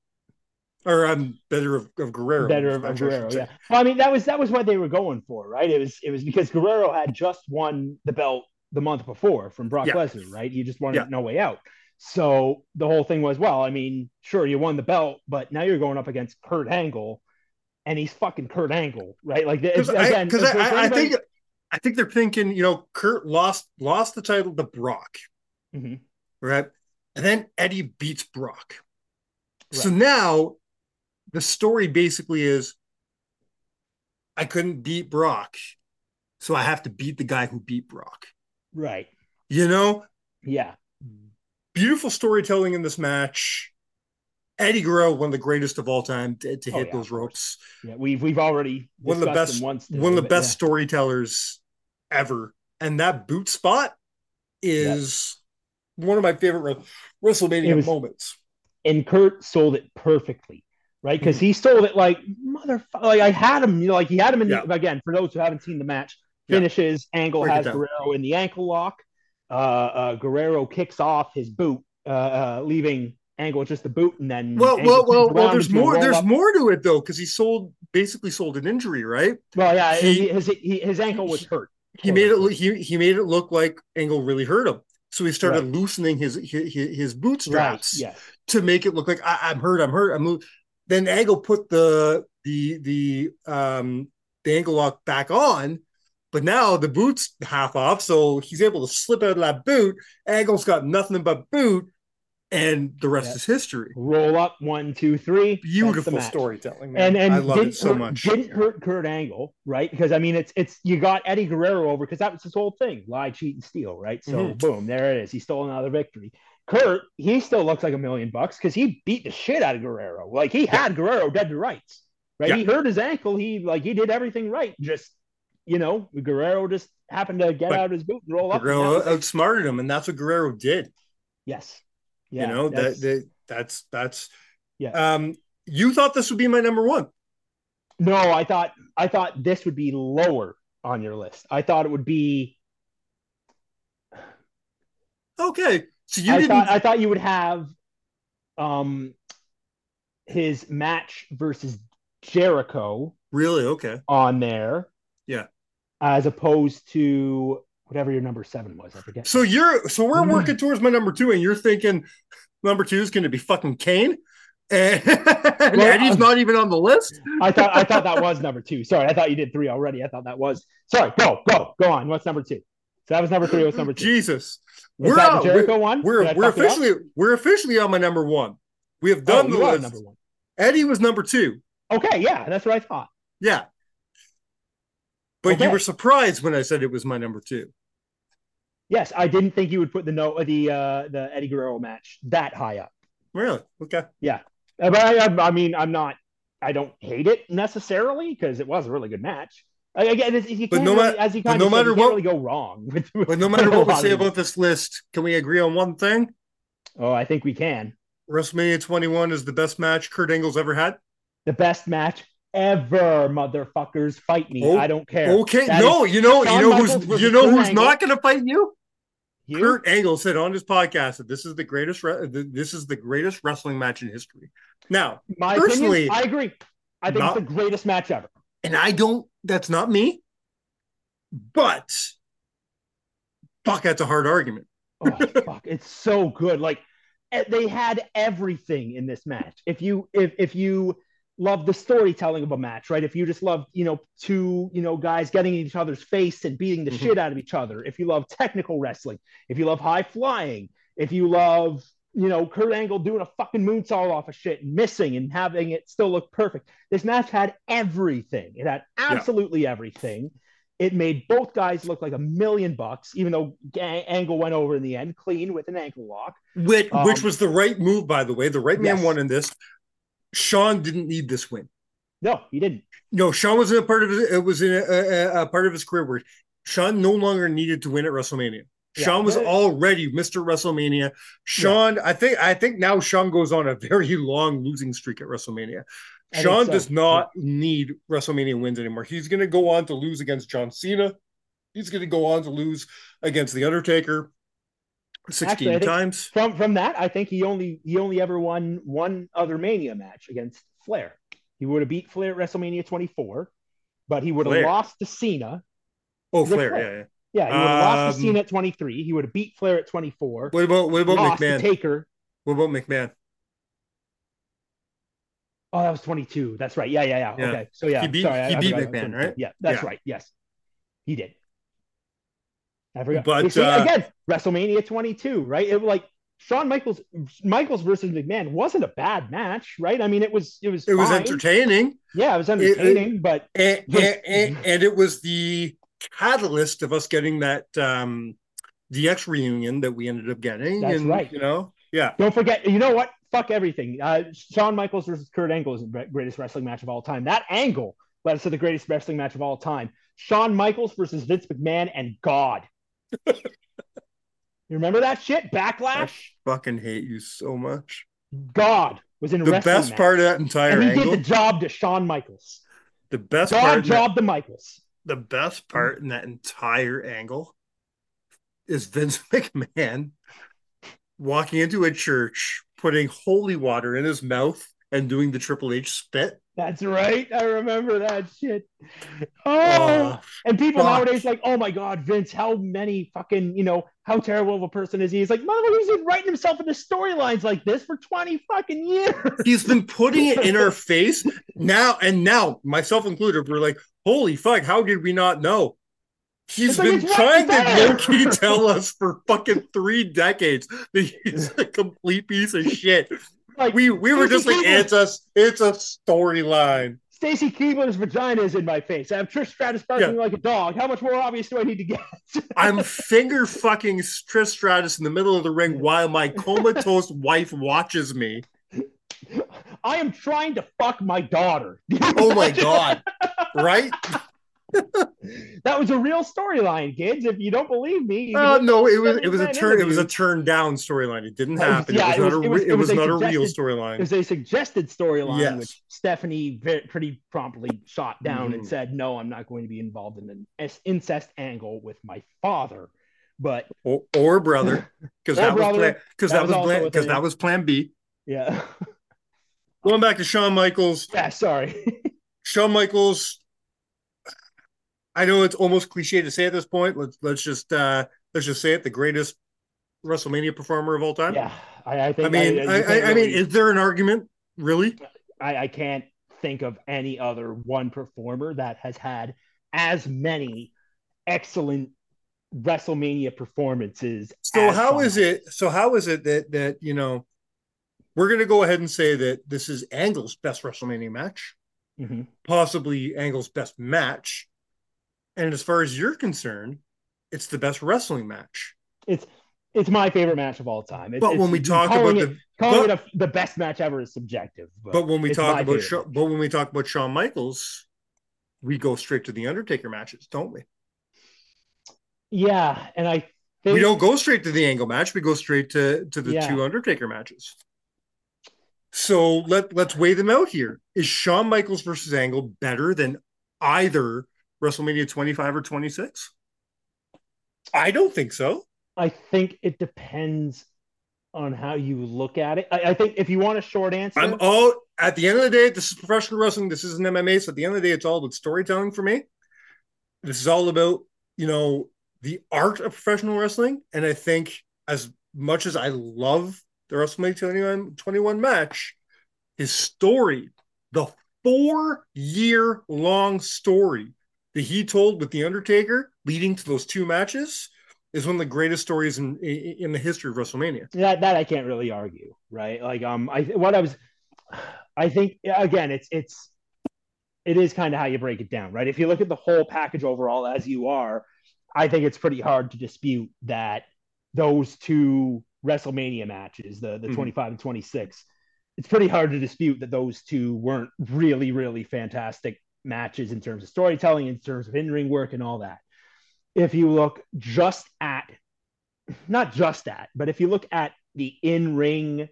or um, better of, of Guerrero. Better of, match, of Guerrero, yeah. Well, I mean, that was that was what they were going for, right? It was it was because Guerrero had just won the belt the month before from Brock Yeah. Lesnar, right? He just wanted Yeah. no way out. So the whole thing was, well, I mean, sure, you won the belt, but now you're going up against Kurt Angle, and he's fucking Kurt Angle, right? Like because I, again, 'cause if- if I, I anybody- think I think they're thinking, you know, Kurt lost lost the title to Brock, Mhm. right? And then Eddie beats Brock. So now the story basically is I couldn't beat Brock, so I have to beat the guy who beat Brock. right, You know, yeah, beautiful storytelling in this match. Eddie Guerrero, one of the greatest of all time to, to Oh, hit yeah, those ropes. yeah. We've we've already one of the best once one of the but best yeah. storytellers ever and that boot spot is one of my favorite Re- WrestleMania was- moments and Kurt sold it perfectly, right? Mm-hmm. Because he sold it like motherfucker. Like I had him, you know, like he had him in the, again. For those who haven't seen the match, finishes. Angle Break has. Guerrero in the ankle lock. Uh, uh, Guerrero kicks off his boot, uh, uh, leaving Angle just the boot, and then well Angle well well, well there's more there's roll-up. more to it though because he sold basically sold an injury right Well, yeah, He- his, he, his ankle was hurt. he made it look- he, he made it look like Angle really hurt him so he started Right. loosening his his, his Right. bootstraps to make it look like I, I'm hurt I'm hurt I'm lo-" then Angle put the the the um the ankle lock back on but now the boot's half off so he's able to slip out of that boot Angle's got nothing but boot and the rest Yeah. is history Roll up one, two, three. Beautiful storytelling man. and and I love didn't it so hurt, much Didn't hurt Kurt Angle, right? Because I mean, it's it's you got Eddie Guerrero over because that was his whole thing: lie, cheat, and steal, right? So Mhm. boom, there it is. He stole another victory. Kurt, he still looks like a million bucks because he beat the shit out of Guerrero. Like he had Guerrero dead to rights, right? Yeah. He hurt his ankle. He like he did everything right. Just you know, Guerrero just happened to get But out of his boot and roll up. Guerrero that outsmarted him, and that's what Guerrero did. yes, yeah, you know that, that's- that that's that's Yeah. Um, you thought this would be my number one. No, I thought I thought this would be lower on your list. I thought it would be. Okay, so you I didn't. thought I thought you would have, um, his match versus Jericho really? Okay. on there. Yeah. As opposed to whatever your number seven was, I forget. So you're so we're Mm. working towards my number two, and you're thinking number two is going to be fucking Kane, and, and Well, Eddie's um, not even on the list. I thought I thought that was number two. Sorry, I thought you did three already. I thought that was sorry. Go go go on. What's number two? So that was number three. What's number two? Jesus, Is on- the Jericho? We're I we're up? officially we're officially on my number one. We have Oh, done the list. number one. Eddie was number two. Okay, yeah, that's what I thought. Yeah. But you were surprised when I said it was my number two. Yes, I didn't think you would put the no the uh the Eddie Guerrero match that high up. Really? Okay. Yeah, But I, I, I mean, I'm not. I don't hate it necessarily because it was a really good match. Uh, Again, you But no really, ma- as you but kind no of said, matter what- really go wrong with. But no matter what we say about this list, can we agree on one thing? oh, I think we can. WrestleMania 21 is the best match Kurt Angle's ever had. The best match ever, motherfuckers. Fight me. Oh, I don't care. Okay, That no, is you know, you know who's you know who's Angle. not going to fight you? You. Kurt Angle said on his podcast that this is the greatest re- this is the greatest wrestling match in history. Now, My personally, opinion, I agree. I think not- it's the greatest match ever. and I don't that's not me. But fuck, that's a hard argument. Oh fuck, it's so good. Like eh, they had everything in this match. If you if if you love the storytelling of a match, right? If you just love, you know, two, you know, guys getting in each other's face and beating the Mhm. shit out of each other. If you love technical wrestling, if you love high flying, if you love, you know, Kurt Angle doing a fucking moonsault off of shit and missing and having it still look perfect. This match had everything. It had absolutely everything. It made both guys look like a million bucks, even though Angle went over in the end clean with an ankle lock. Which Um, which was the right move, by the way. The right man Yes. won in this. Shawn didn't need this win. No, he didn't. No, Shawn was in a part of his, it was in a, a, a part of his career where Shawn no longer needed to win at WrestleMania. Yeah. Shawn was already Mr. WrestleMania. Shawn, I think I think now Shawn goes on a very long losing streak at WrestleMania. I Shawn so. does not need WrestleMania wins anymore. He's going to go on to lose against John Cena. He's going to go on to lose against The Undertaker 16 Actually, times. From from that, I think he only he only ever won one other Mania match against Flair. He would have beat Flair at WrestleMania 24, but he would have lost to Cena. Oh, Flair. Flair. Yeah, yeah. Yeah, he would have lost to Um, Cena at 23. He would have beat Flair at 24. What about what about McMahon? Taker. what about McMahon? Oh, that was 22. That's right. Yeah, yeah, yeah. Yeah. Okay. So yeah, He beat- sorry, he I beat about McMahon, right? Yeah, that's Yeah. right. Yes, he did. I forgot. But, uh, again, WrestleMania 22, right? It like Shawn Michaels, Michaels versus McMahon wasn't a bad match, right? I mean, it was, it was, It was entertaining. Yeah, it was entertaining, but and, But- and, and, and it was the catalyst of us getting that um DX reunion that we ended up getting. That's and, right. You know, yeah. don't forget, you know what? Fuck everything. Uh, Shawn Michaels versus Kurt Angle is the greatest wrestling match of all time. That angle led us to the greatest wrestling match of all time. Shawn Michaels versus Vince McMahon and God. You remember that shit? I Backlash. fucking hate you so much. God was in The best match. part of that entire and he angle, did the job to Shawn Michaels. the best God part, that- job to Michaels. the best part in that entire angle is Vince McMahon walking into a church, putting holy water in his mouth, and doing the Triple H spit. That's right. I remember that shit. Oh, Oh, and people fuck. nowadays like, oh my god, Vince, how many fucking, you know, how terrible of a person is he? He's like, motherfucker, he's been writing himself into storylines like this for 20 fucking years. He's been putting it in our face now, and now, myself included, we're like, holy fuck, how did we not know? He's It's like been it's trying to there. low key tell us for fucking three decades that he's a complete piece of shit. Like We we were just like, it's a it's a storyline. Stacy Keibler's vagina is in my face. I have Trish Stratus barking like a dog. How much more obvious do I need to get? I'm finger fucking Trish Stratus in the middle of the ring while my comatose wife watches me. I am trying to fuck my daughter. Oh my god! Right? That was a real storyline, kids. If you don't believe me, Uh, no, it was it was a turn it was a turn down storyline. It didn't happen. yeah, it it was was- not it a was- re- it it was was not a real storyline. It was a suggested storyline, Yes. which Stephanie very, pretty promptly shot down and Mhm. said, "No, I'm not going to be involved in an incest angle with my father." But Or, or brother, because that was brother. because That that was was also plan a because that was plan B. yeah, Going back to Shawn Michaels, yeah. Sorry. Shawn Michaels. I know it's almost cliche to say at this point. Let's let's just uh let's just say it: the greatest WrestleMania performer of all time. yeah, I, I think. I mean, I, I, I mean, is there an argument? Really? I, I can't think of any other one performer that has had as many excellent WrestleMania performances. So how is it? So how is it that that you know we're going to go ahead and say that this is Angle's best WrestleMania match, Mhm. possibly Angle's best match, and as far as you're concerned, it's the best wrestling match. It's it's my favorite match of all time. It's, But when we talk about it, the calling but- it a, the best match ever is subjective. But, but when we talk about Sha- but when we talk about Shawn Michaels, we go straight to the Undertaker matches, don't we? yeah, and I think We don't go straight to the Angle match. We go straight to to the Yeah. two Undertaker matches. So let let's weigh them out here. Is Shawn Michaels versus Angle better than either WrestleMania 25 or 26? I don't think so. I think it depends on how you look at it. I, I think if you want a short answer, I'm all at the end of the day, this is professional wrestling. This isn't MMA. So at the end of the day, it's all about storytelling for me. This is all about, you know, the art of professional wrestling. And I think as much as I love the WrestleMania 21, 21 match, his story, the four year long story that he told with The Undertaker leading to those two matches is one of the greatest stories in in, the history of WrestleMania. that that I can't really argue, right? Like um I what I was I think again it's it's it is kind of how you break it down, right? If you look at the whole package overall as you are, I think it's pretty hard to dispute that those two WrestleMania matches, the the Mhm. 25 and 26, it's pretty hard to dispute that those two weren't really really fantastic matches in terms of storytelling, in terms of in-ring work and all that. If you look just at not just at, but if you look at the in ring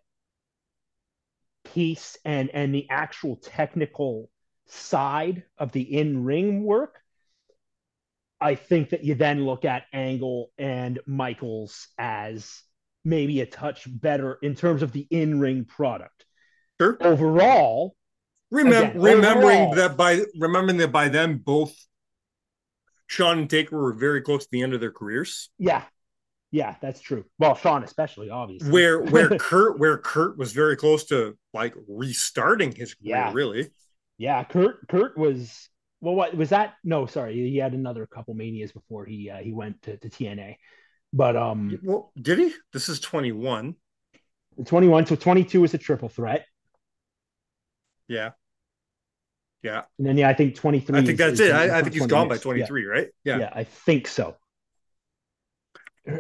piece and and the actual technical side of the in ring work, I think that you then look at Angle and Michaels as maybe a touch better in terms of the in ring product. Sure. Overall, Remem- Again, remembering that by remembering that by then both Shawn and Taker were very close to the end of their careers. yeah, yeah, that's true. Well, Shawn especially, obviously. Where where Kurt where Kurt was very close to like restarting his career, Yeah. really. Yeah, Kurt Kurt was well what was that? No, sorry. He had another couple manias before he uh, he went to, to TNA. But um Well, did he? This is 21. 21 so 22 is a triple threat. Yeah. Yeah. And then yeah, I think 23 I think that's it. I, I think he's gone by years. 23, right? Yeah. Yeah. yeah, I think so.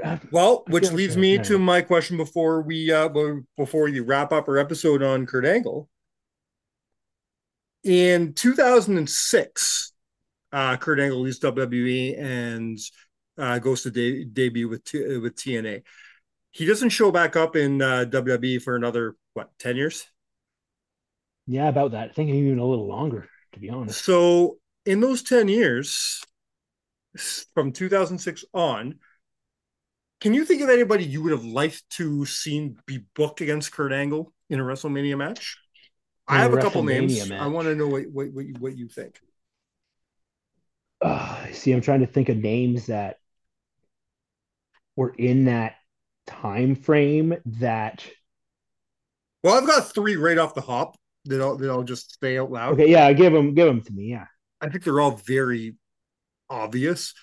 Uh, Well, which leads like me to my question before we uh before we wrap up our episode on Kurt Angle. In 2006, uh Kurt Angle leaves WWE and uh goes to de- debut with T- with TNA. He doesn't show back up in uh, WWE for another what 10 years. Yeah, about that. I think even a little longer, to be honest. So in those 10 years, from 2006 on, can you think of anybody you would have liked to seen be booked against Kurt Angle in a WrestleMania match? I In a have a couple names. match. I want to know what, what, what, you, what you think. Uh, see, I'm trying to think of names that were in that time frame that Well, I've got three right off the hop that I'll, that I'll just say out loud. Okay, yeah, give them give them to me. Yeah. I think they're all very obvious.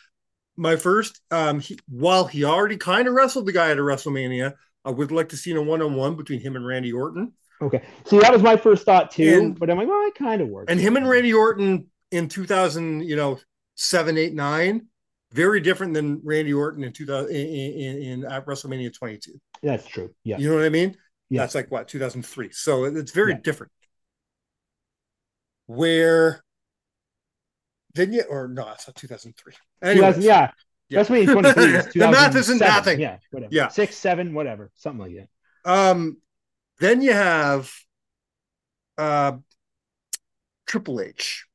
My first, um, he, while he already kind of wrestled the guy at a WrestleMania, I would like to see a one-on-one between him and Randy Orton. Okay. See, that was my first thought too, And- but I'm like, well, it kind of works. And him and Randy Orton in 2000, you know, seven, eight, nine, very different than Randy Orton in 2000 in, in, in at WrestleMania 22. That's true. Yeah. You know what I mean? Yeah. That's like what 2003. So it's very Yeah. different. Where then you or no, it's not 2003. 2000, Anyways, yeah. yeah. That's me 23. The math isn't 2007. mathing. Yeah. Whatever. Yeah. Six, seven, whatever. Something like that. Um, then you have uh Triple H.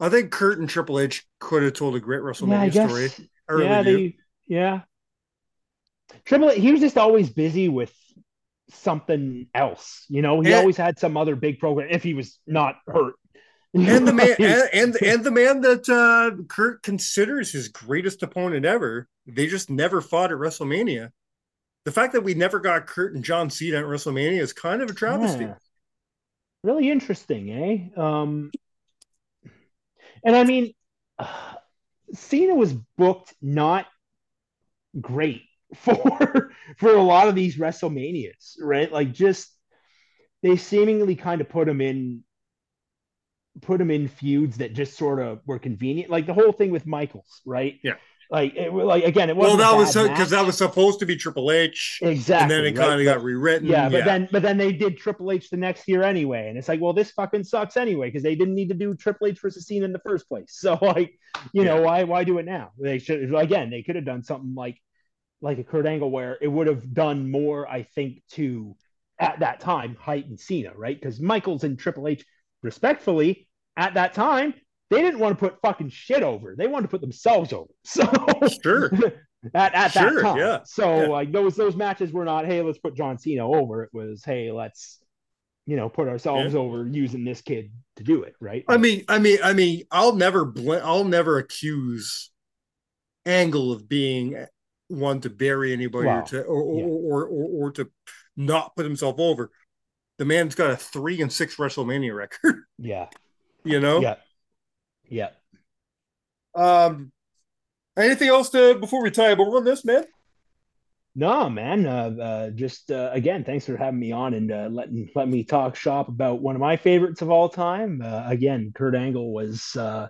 I think Kurt and Triple H could have told a great yeah, WrestleMania guess. story. Yeah, they, yeah. Triple H, he was just always busy with something else. You know, he And- always had some other big program if he was not hurt. And the man and, and and the man that uh Kurt considers his greatest opponent ever, they just never fought at WrestleMania. The fact that we never got Kurt and John Cena at WrestleMania is kind of a travesty. Yeah. Really interesting, eh? Um, and I mean, uh, Cena was booked not great for for a lot of these WrestleManias, right? Like, just they seemingly kind of put him in put him in feuds that just sort of were convenient, like the whole thing with Michaels, right? Yeah. Like, it, like again, it wasn't. that a was because that was supposed to be Triple H, exactly, and then it right? kind of got rewritten. Yeah, but then but then they did Triple H the next year anyway, and it's like, well, this fucking sucks anyway because they didn't need to do Triple H versus Cena in the first place. So like, you know, why why do it now? They should again, they could have done something like like a Kurt Angle where it would have done more, I think, to at that time heighten Cena, right? Because Michaels and Triple H, respectfully, at that time, they didn't want to put fucking shit over. They wanted to put themselves over. So sure, at, at Sure, that time. yeah, So yeah. like those those matches were not, hey, let's put John Cena over. It was, hey, let's you know put ourselves over using this kid to do it, right? I mean, I mean, I mean, I'll never bl- I'll never accuse Angle of being one to bury anybody or to or, Yeah. or, or, or or to not put himself over. The man's got a three and six WrestleMania record. yeah, You know. yeah, yeah. Um. Anything else to before we tie up over on this, man? No, man. Uh, uh, just uh, again, thanks for having me on and uh, letting let me talk shop about one of my favorites of all time. Uh, again, Kurt Angle was uh,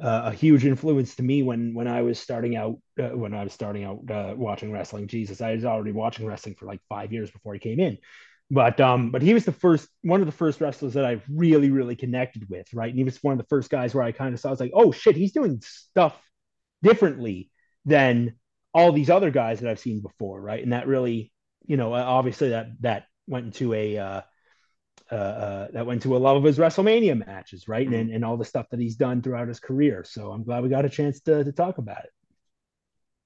uh, a huge influence to me when when I was starting out uh, when I was starting out uh, watching wrestling. Jesus, I was already watching wrestling for like five years before he came in. But um, but he was the first one of the first wrestlers that I really really connected with, right? And he was one of the first guys where I kind of saw I was like, oh shit, he's doing stuff differently than all these other guys that I've seen before, right? And that really, you know, obviously that that went into a uh, uh, uh, that went to a love of his WrestleMania matches, right? And and all the stuff that he's done throughout his career. So I'm glad we got a chance to to talk about it.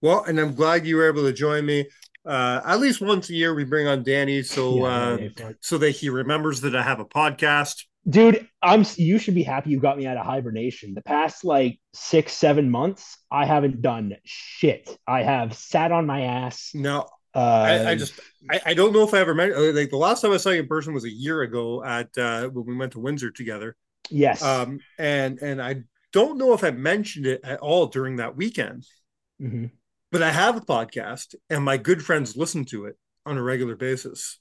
Well, and I'm glad you were able to join me. Uh, at least once a year, we bring on Danny, so Yeah, uh, so that he remembers that I have a podcast. Dude, I'm you should be happy you got me out of hibernation. The past like six, seven months, I haven't done shit. I have sat on my ass. No, Uh, I, I just I, I don't know if I ever met like the last time I saw you in person was a year ago at uh, when we went to Windsor together. yes. Um, and and I don't know if I mentioned it at all during that weekend, Mhm. But I have a podcast, and my good friends listen to it on a regular basis.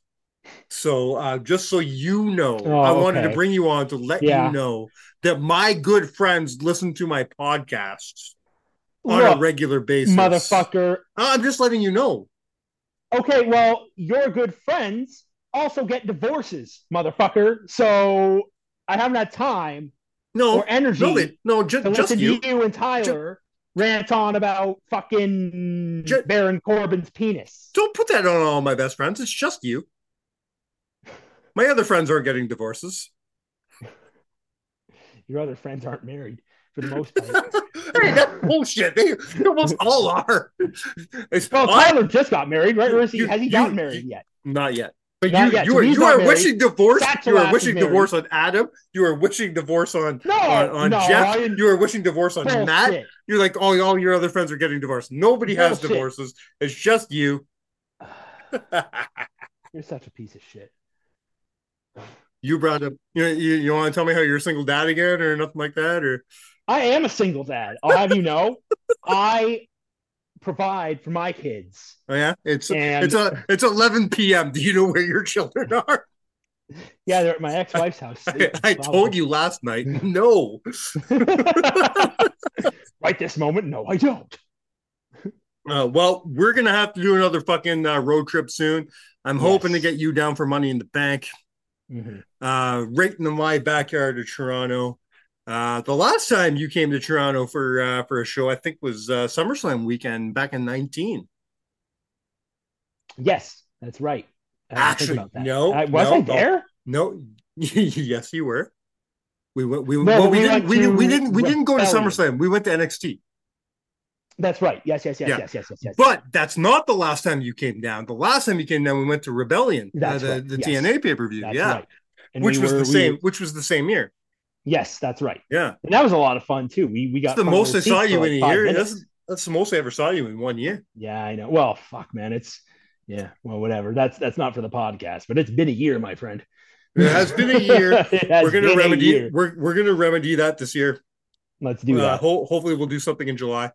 So uh, just so you know, Oh, I wanted to bring you on to let Yeah. you know that my good friends listen to my podcasts on a regular basis. motherfucker. I'm just letting you know. Okay, well, your good friends also get divorces, motherfucker. So I haven't had time No, or energy no, they, no, ju- to just you. to you and Tyler rant on about fucking Ju- Baron Corbin's penis. Don't put that on all my best friends. It's just you. My other friends aren't getting divorces. Your other friends aren't married for the most part. hey, that's bullshit. They, they almost all are. It's, well, I- Tyler just got married, right? Or is he, You- has he you- gotten married yet? not yet. But Not you, yet, you so are you are married. wishing divorce. You are wishing divorce on Adam. You are wishing divorce on No, on, on no, Jeff. I You are wishing divorce on Matt. You're like, oh, all your other friends are getting divorced. Nobody has divorces. It's just you. You're such a piece of shit. you brought up. You know, you, you want to tell me how you're a single dad again, or nothing like that, or I am a single dad. I'll have you know, I provide for my kids. oh yeah, it's And- it's a it's 11 p.m. Do you know where your children are? Yeah, they're at my ex-wife's house. I, I told you last night. No. right this moment. No, I don't. Uh, well, we're gonna have to do another fucking uh, road trip soon. I'm hoping to get you down for Money in the Bank, Mhm. uh, right in my backyard of Toronto. Uh, the last time you came to Toronto for uh, for a show, I think was uh, SummerSlam weekend back in 19. Yes, that's right. Actually, no, I, was no, I there? No, yes, you were. We went. We No, well, we, we didn't. We didn't. We didn't. We didn't go to SummerSlam. We went to NXT. That's right. Yes, yes, yes, Yeah. yes, yes, yes, yes. But that's not the last time you came down. The last time you came down, we went to Rebellion, uh, the, right, the yes. TNA pay per view. Yeah, right. Which we was were- the same. Which was the same year. Yes, that's right. Yeah, And that was a lot of fun too. We we got the most I saw you like in a year. minutes. That's that's the most I ever saw you in one year. Yeah, I know. Well, fuck, man. It's yeah. Well, whatever. That's that's not for the podcast, but it's been a year, my friend. It has been a year. We're gonna remedy. We're we're gonna remedy that this year. Let's do Uh, that. ho- hopefully, we'll do something in July.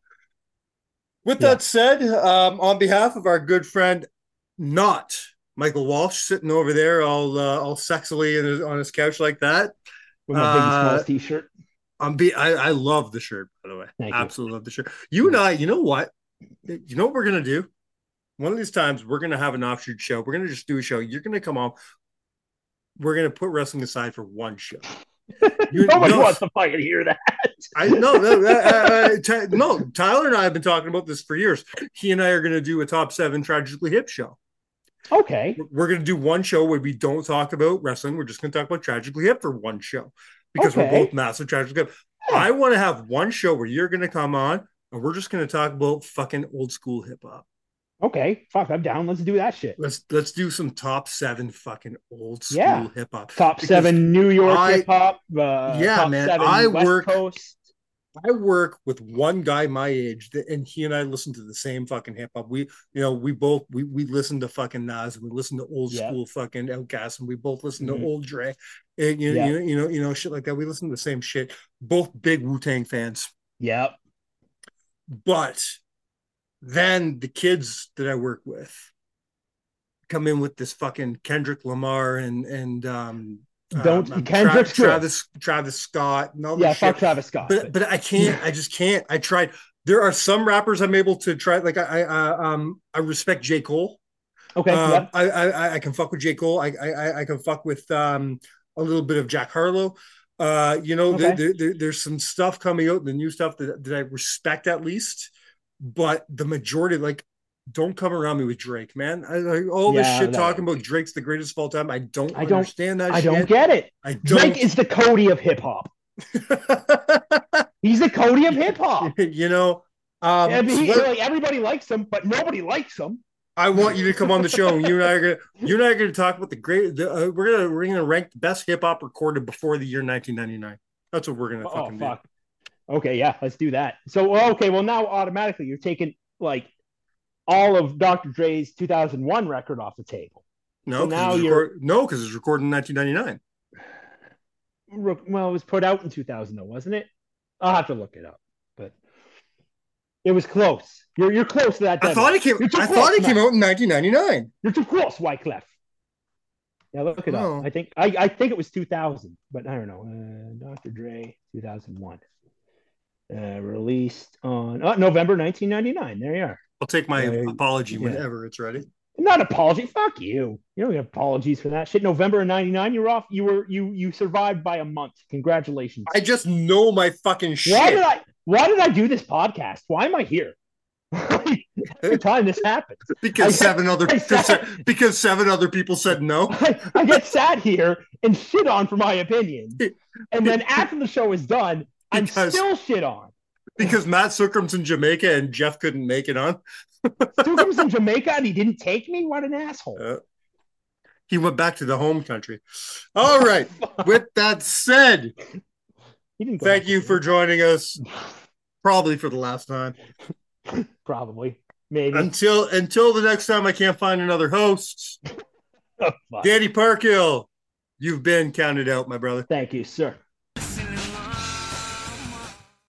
With Yeah. that said, um, on behalf of our good friend, not Michael Walsh, sitting over there all uh, all sexily in his, on his couch like that. With my Biggie uh, Smalls t-shirt. I'm be I, I love the shirt, by the way. Thank you. Absolutely love the shirt. You and I, you know what? You know what we're gonna do? One of these times we're gonna have an offshoot show. We're gonna just do a show. You're gonna come on. We're gonna put wrestling aside for one show. You- Nobody no, wants to fucking hear that. I know. no, uh, uh, no. Tyler and I have been talking about this for years. He and I are gonna do a top seven tragically hip show. Okay. We're gonna do one show where we don't talk about wrestling. We're just gonna talk about tragically hip for one show because we're both massive tragically hip. I want to have one show where you're gonna come on and we're just gonna talk about fucking old school hip hop. Okay. Fuck, I'm down. Let's do that shit. Let's let's do some top seven fucking old school Yeah. hip hop. Top Because seven New York hip hop. Uh, Yeah, man, Seven I West work- Coast. I work with one guy my age, that, and he and I listen to the same fucking hip hop. We, you know, we both we we listen to fucking Nas, and we listen to old Yeah. school fucking Outkast, and we both listen Mhm. to old Dre, and you, Yeah. you know, you know, you know, shit like that. We listen to the same shit. Both big Wu Tang fans, Yep. but then the kids that I work with come in with this fucking Kendrick Lamar and and um, Don't- um, Kendrick's good. Travis Travis Scott and all Yeah, shit fuck Travis Scott. but but I can't. I just can't. I tried. There are some rappers I'm able to try. Like I, I uh, um I respect J Cole. okay. Um, yep. I, I I can fuck with J Cole. I I I can fuck with um a little bit of Jack Harlow. Uh, you know, Okay. there, there- there's some stuff coming out, the new stuff that, that I respect at least, but the majority, like, don't come around me with Drake, man. I, like all this shit no. talking about Drake's the greatest of all time. I don't I don't- understand that. I don't get it. I don't. Drake is the Cody of hip hop. He's the Cody of hip hop. you know, um, And he- like, everybody likes him, but nobody likes him. I want you to come on the show. And you and I are gonna, you and I are gonna talk about the great. The, uh, we're gonna we're gonna rank the best hip hop recorded before the year 1999. That's what we're gonna Oh fucking fuck. Okay, yeah, let's do that. So okay, well now automatically you're taking like all of Dr. Dre's 2001 record off the table. No, So now you're- record- no, because it's recorded in 1999. Ro- Well, it was put out in 2000, though, wasn't it? I'll have to look it up, but it was close. You're you're close to that. I deadline. thought it came. I close, thought it man. came out in 1999. You're too close, Wyclef. Yeah, look it Oh. up. I think I, I think it was 2000, but I don't know. Uh, Dr. Dre 2001. Uh, released on uh, November 1999. There you are. I'll take my Uh, apology yeah. whenever it's ready. Not apology. Fuck you. You don't get apologies for that shit. November of '99. You were off. You were you you survived by a month. Congratulations. I just know my fucking shit. Why did I? Why did I do this podcast? Why am I here? Every time this happens, because I- seven other because seven other people said no. I, I get sat here and shit on for my opinion, and then after the show is done, I'm still shit on. Because Matt Sookram's in Jamaica and Jeff couldn't make it on. Sookram's in Jamaica and he didn't take me. What an asshole! Uh, he went back to the home country. All right. With that said, thank you for joining us, probably for the last time. probably maybe. Until until the next time, I can't find another host. Fuck. Danny Parkhill, you've been counted out, my brother. Thank you, sir.